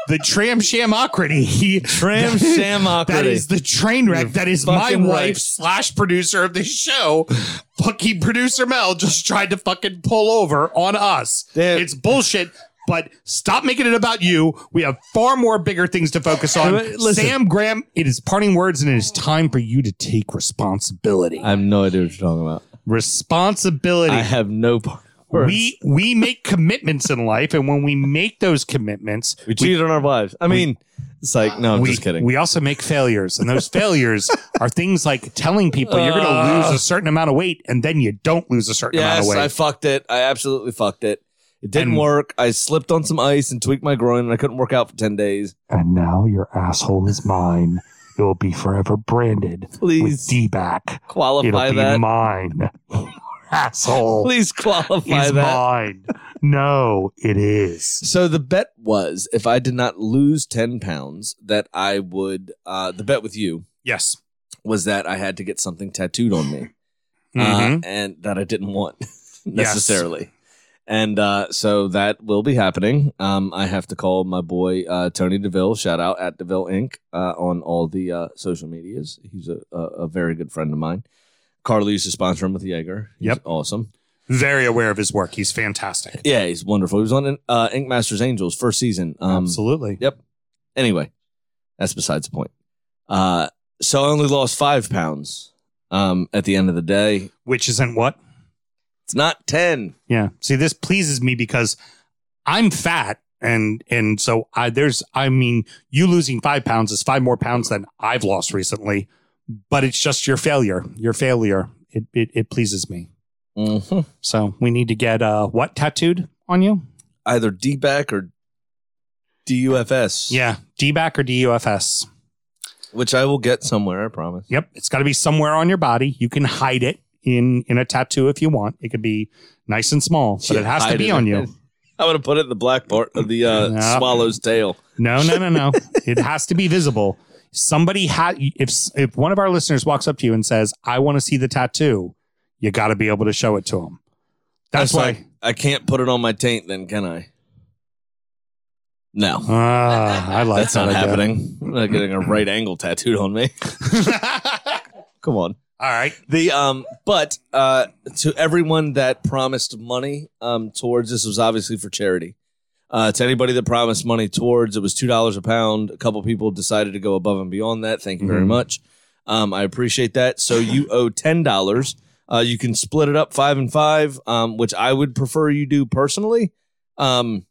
the tram shamocrity. Tram shamocrity. That is the train wreck. You're that is my wife right. slash producer of this show. Fucking producer Mel just tried to fucking pull over on us. Damn. It's bullshit. But stop making it about you. We have far more bigger things to focus on. Listen. Sam Graham, it is parting words and it is time for you to take responsibility. I have no idea what you're talking about. responsibility. I have no part. We we make commitments in life, and when we make those commitments, we cheat on our wives. I mean, it's like no, I'm we, just kidding. we also make failures, and those failures are things like telling people you're going to Uh. lose a certain amount of weight, and then you don't lose a certain amount yes, of weight. I fucked it. I absolutely fucked it. It didn't And- work. I slipped on some ice and tweaked my groin, and I couldn't work out for ten days. and now your asshole is mine. It will be forever branded Please with D-back. qualify It'll be that. mine. asshole Please qualify is that. mine. No, it is. So the bet was if I did not lose 10 pounds, that I would, uh, the bet with you Yes. was that I had to get something tattooed on me Mhm. uh, and that I didn't want necessarily. And uh, so that will be happening. Um, I have to call my boy uh, Tony DeVille. Shout out at DeVille Inc. Uh, on all the uh, social medias. He's a, a, a very good friend of mine. Carly used to sponsor him with Jaeger. He's Yep. awesome. Very aware of his work. He's fantastic. Yeah, he's wonderful. He was on uh, Ink Masters Angels first season. Um, Absolutely. Yep. Anyway, that's besides the point. Uh, so I only lost five pounds um, at the end of the day. Which isn't what? It's not 10. Yeah. See, this pleases me because I'm fat. And and so I there's I mean, you losing five pounds is five more pounds than I've lost recently, but it's just your failure. Your failure. It it, it pleases me. Mhm. So we need to get uh what tattooed on you? Either D-back or DUFS. Yeah, D-back or DUFS. Which I will get somewhere, I promise. Yep, it's got to be somewhere on your body. You can hide it in in a tattoo if you want. It could be nice and small, but it has to be it. on you. I'm going to put it in the black part of the uh, Yeah. swallow's tail. No, no, no, no. it has to be visible. Somebody had if if one of our listeners walks up to you and says, "I want to see the tattoo," you got to be able to show it to them. That's, why. like, I can't put it on my taint then, can I? No. Ah, I like That's not that happening. I'm not getting a right angle tattooed on me. Come on. All right. The um, but uh, to everyone that promised money um towards this was obviously for charity. Uh, to anybody that promised money towards it was two dollars a pound. A couple people decided to go above and beyond that. Thank you very Mhm. much. Um, I appreciate that. So you owe ten dollars. Uh, you can split it up five and five, um, which I would prefer you do personally. Um,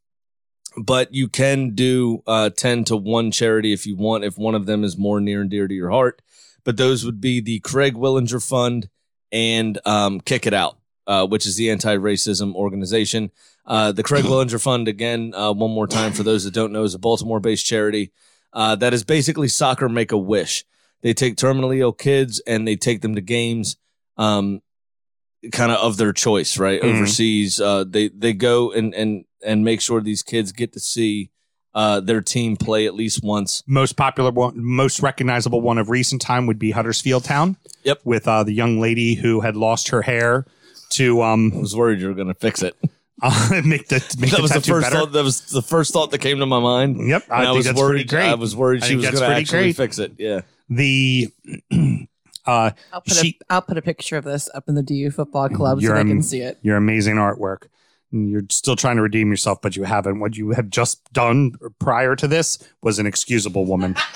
but you can do uh, 10 to one charity if you want, if one of them is more near and dear to your heart. But those would be the Craig Willinger Fund and um, Kick It Out, uh, which is the anti racism organization. Uh, the Craig Willinger Fund, again, uh, one more time for those that don't know, is a Baltimore based charity uh, that is basically soccer make a wish. They take terminally ill kids and they take them to games. Um, kind of of their choice, right? Mhm. Overseas, uh, they they go and and and make sure these kids get to see uh, their team play at least once. Most popular one, most recognizable one of recent time would be Huddersfield Town. Yep. With uh, the young lady who had lost her hair to I um was worried you were going to fix it. Uh, make the make that the was the first better. thought. That was the first thought that came to my mind. Yep, I And think was that's worried. great. I was worried I she was going to actually great. fix it. Yeah. the uh I'll put, She- a, I'll put a picture of this up in the DU football club so You're they can see it. your amazing artwork. You're still trying to redeem yourself, but you haven't. What you have just done prior to this was an excusable woman.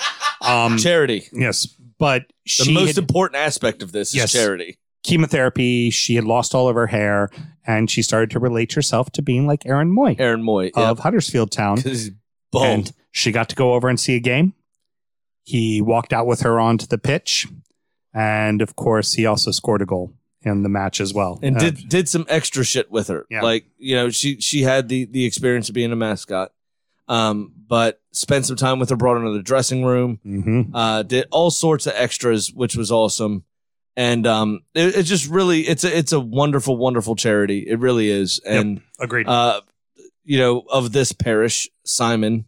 Um, Charity. yes, but The she most had important aspect of this Yes. is charity. Chemotherapy. She had lost all of her hair, and she started to relate herself to being like Aaron Mooy Aaron Mooy. of Huddersfield Town. Because he's bald. And she got to go over and see a game. He walked out with her onto the pitch, and of course, he also scored a goal in the match as well. and Uh, did did some extra shit with her. Yeah. Like you know, she she had the the experience of being a mascot, um, but spent some time with her, brought her into the dressing room, mhm. uh, did all sorts of extras, which was awesome. And um, it, it's just really it's a it's a wonderful wonderful charity. It really is. And agreed. uh, you know, of this parish, Simon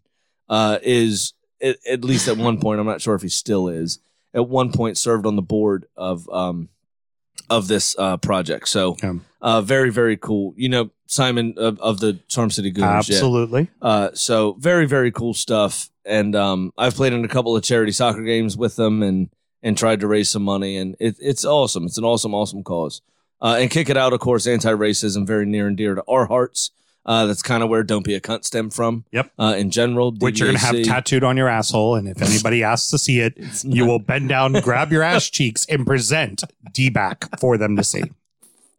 uh, is at, at least at one point. I'm not sure if he still is. At one point, served on the board of um, of this uh, project. So, Yeah. uh, very very cool. You know, Simon of, of the Charm City yeah. Absolutely. Uh, so very very cool stuff. And um, I've played in a couple of charity soccer games with them and and tried to raise some money. And it, it's awesome. It's an awesome awesome cause. Uh, and kick it out, of course, anti racism, very near and dear to our hearts. Uh, that's kind of where "Don't Be a Cunt" stem from. Yep. Uh, in general, Which you're going to have tattooed on your asshole. And if anybody asks to see it, you will bend down, grab your ass cheeks, and present D back for them to see.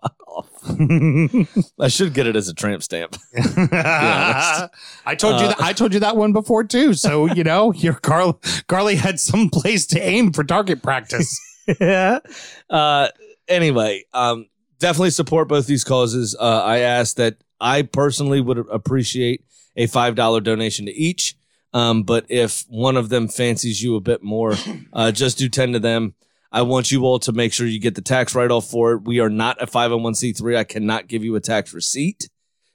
I should get it as a tramp stamp. I told you Uh, that I told you that one before too. So you know, your Carl Carly had some place to aim for target practice. yeah. Uh, anyway, um, definitely support both these causes. Uh, I asked that I personally would appreciate a five dollar donation to each. Um, but if one of them fancies you a bit more, uh, just do ten to them. I want you all to make sure you get the tax write off for it. We are not a 501c3. I cannot give you a tax receipt.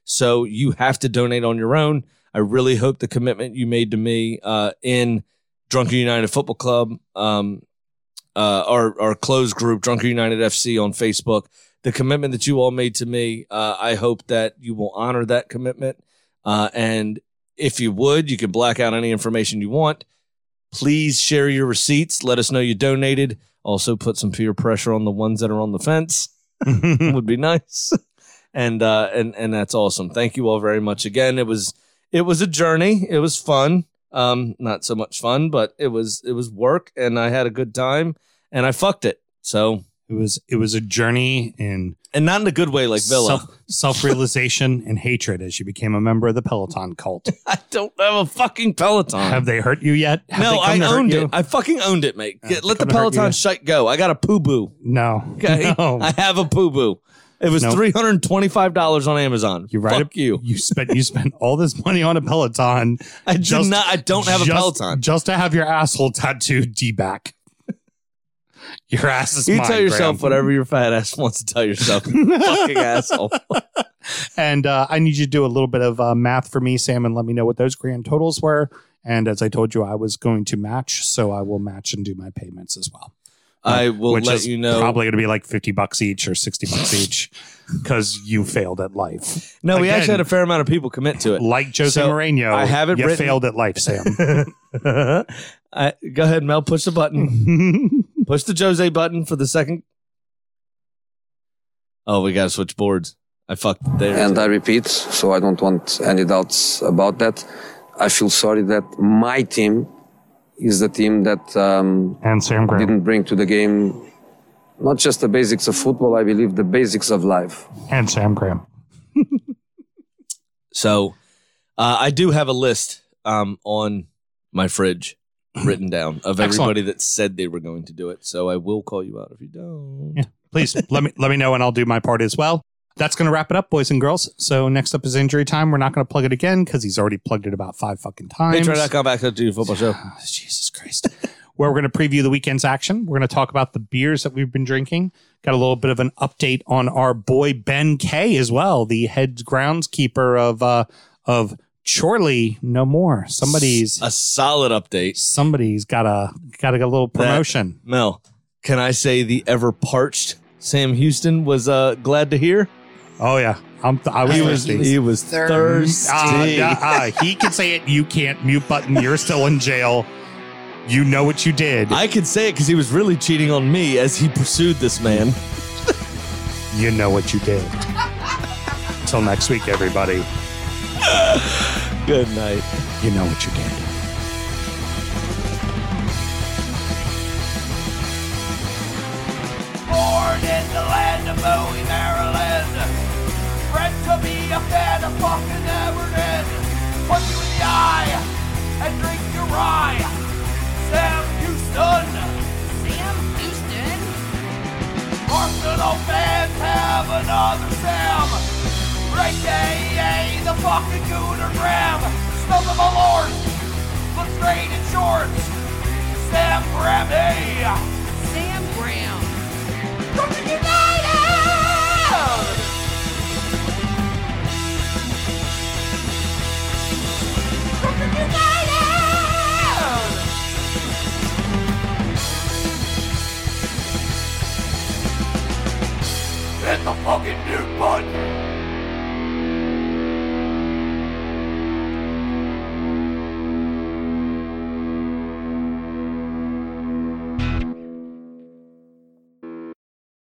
So you have to donate on your own. I really hope the commitment you made to me uh, in Drunken United Football Club, um, uh, our our closed group, Drunken United FC on Facebook, the commitment that you all made to me. Uh, I hope that you will honor that commitment. Uh, and if you would, you can black out any information you want. Please share your receipts. Let us know you donated. Also, put some peer pressure on the ones that are on the fence. would be nice. And uh, and and that's awesome. Thank you all very much again. It was it was a journey. It was fun. Um, not so much fun, but it was it was work, and I had a good time, and I fucked it. So It was it was a journey in and not in a good way, like Villa. self realization and hatred as you became a member of the Peloton cult. I don't have a fucking Peloton. Have they hurt you yet? Have no, I owned you? it. I fucking owned it, mate. Uh, Get, let the come to hurt Peloton shite go. I got a pooboo. No. Okay, No. I have a pooboo. It was Nope. three hundred and twenty five dollars on Amazon. You right? Fuck you. You spent you spent all this money on a Peloton. I do just- not. I don't have a Peloton. just to have your asshole tattooed D back. Your ass is You mine, tell yourself Graham. whatever your fat ass wants to tell yourself. you fucking asshole. And uh, I need you to do a little bit of uh, math for me, Sam, and let me know what those grand totals were. And as I told you, I was going to match, so I will match and do my payments as well. I will Which let is you know. Probably going to be like fifty bucks each or sixty bucks each because you failed at life. no, we Again, actually had a fair amount of people commit to it. like Jose So, Mourinho. I have it you written- failed at life, Sam. I, go ahead, Mel. Push the button. Push the Jose button for the second. Oh, we got to switch boards. I fucked there. And I repeat, so I don't want any doubts about that. I feel sorry that my team is the team that um, and Sam Graham. didn't bring to the game not just the basics of football, I believe the basics of life. And Sam Graham. So uh, I do have a list um, on my fridge written down of everybody that said they were going to do it. So I will call you out if you don't. Yeah. Please let me let me know and I'll do my part as well. That's going to wrap it up, boys and girls. So next up is injury time. We're not going to plug it again because he's already plugged it about five fucking times. Patreon.com back to the football show. Oh, Jesus Christ. Where we're going to preview the weekend's action. We're going to talk about the beers that we've been drinking. Got a little bit of an update on our boy Ben K as well, the head groundskeeper of uh of Chorley No More. Somebody's A solid update. somebody's got a got a little promotion. Mel, can I say the ever parched Sam Houston was uh, glad to hear? oh yeah, I'm th- I was He was thirsty. he was thirsty. Uh, uh, he can say it. You can't. Mute button. You're still in jail. You know what you did. I could say it because he was really cheating on me as he pursued this man. you know what you did. Until next week, everybody. Good night. You know what you did. Born in the land of Bowie, Maryland. Bred to be a fan of fucking Everton. Punch you in the eye and drink your rye. Sam Houston. Sam Houston. Arsenal fans have another Sam. AKA the fucking Gooner Graham. Stump of a lord. Look straight in shorts. Sam Graham, hey. Sam Graham. Brooklyn United! Brooklyn United! Hit the fucking mute button!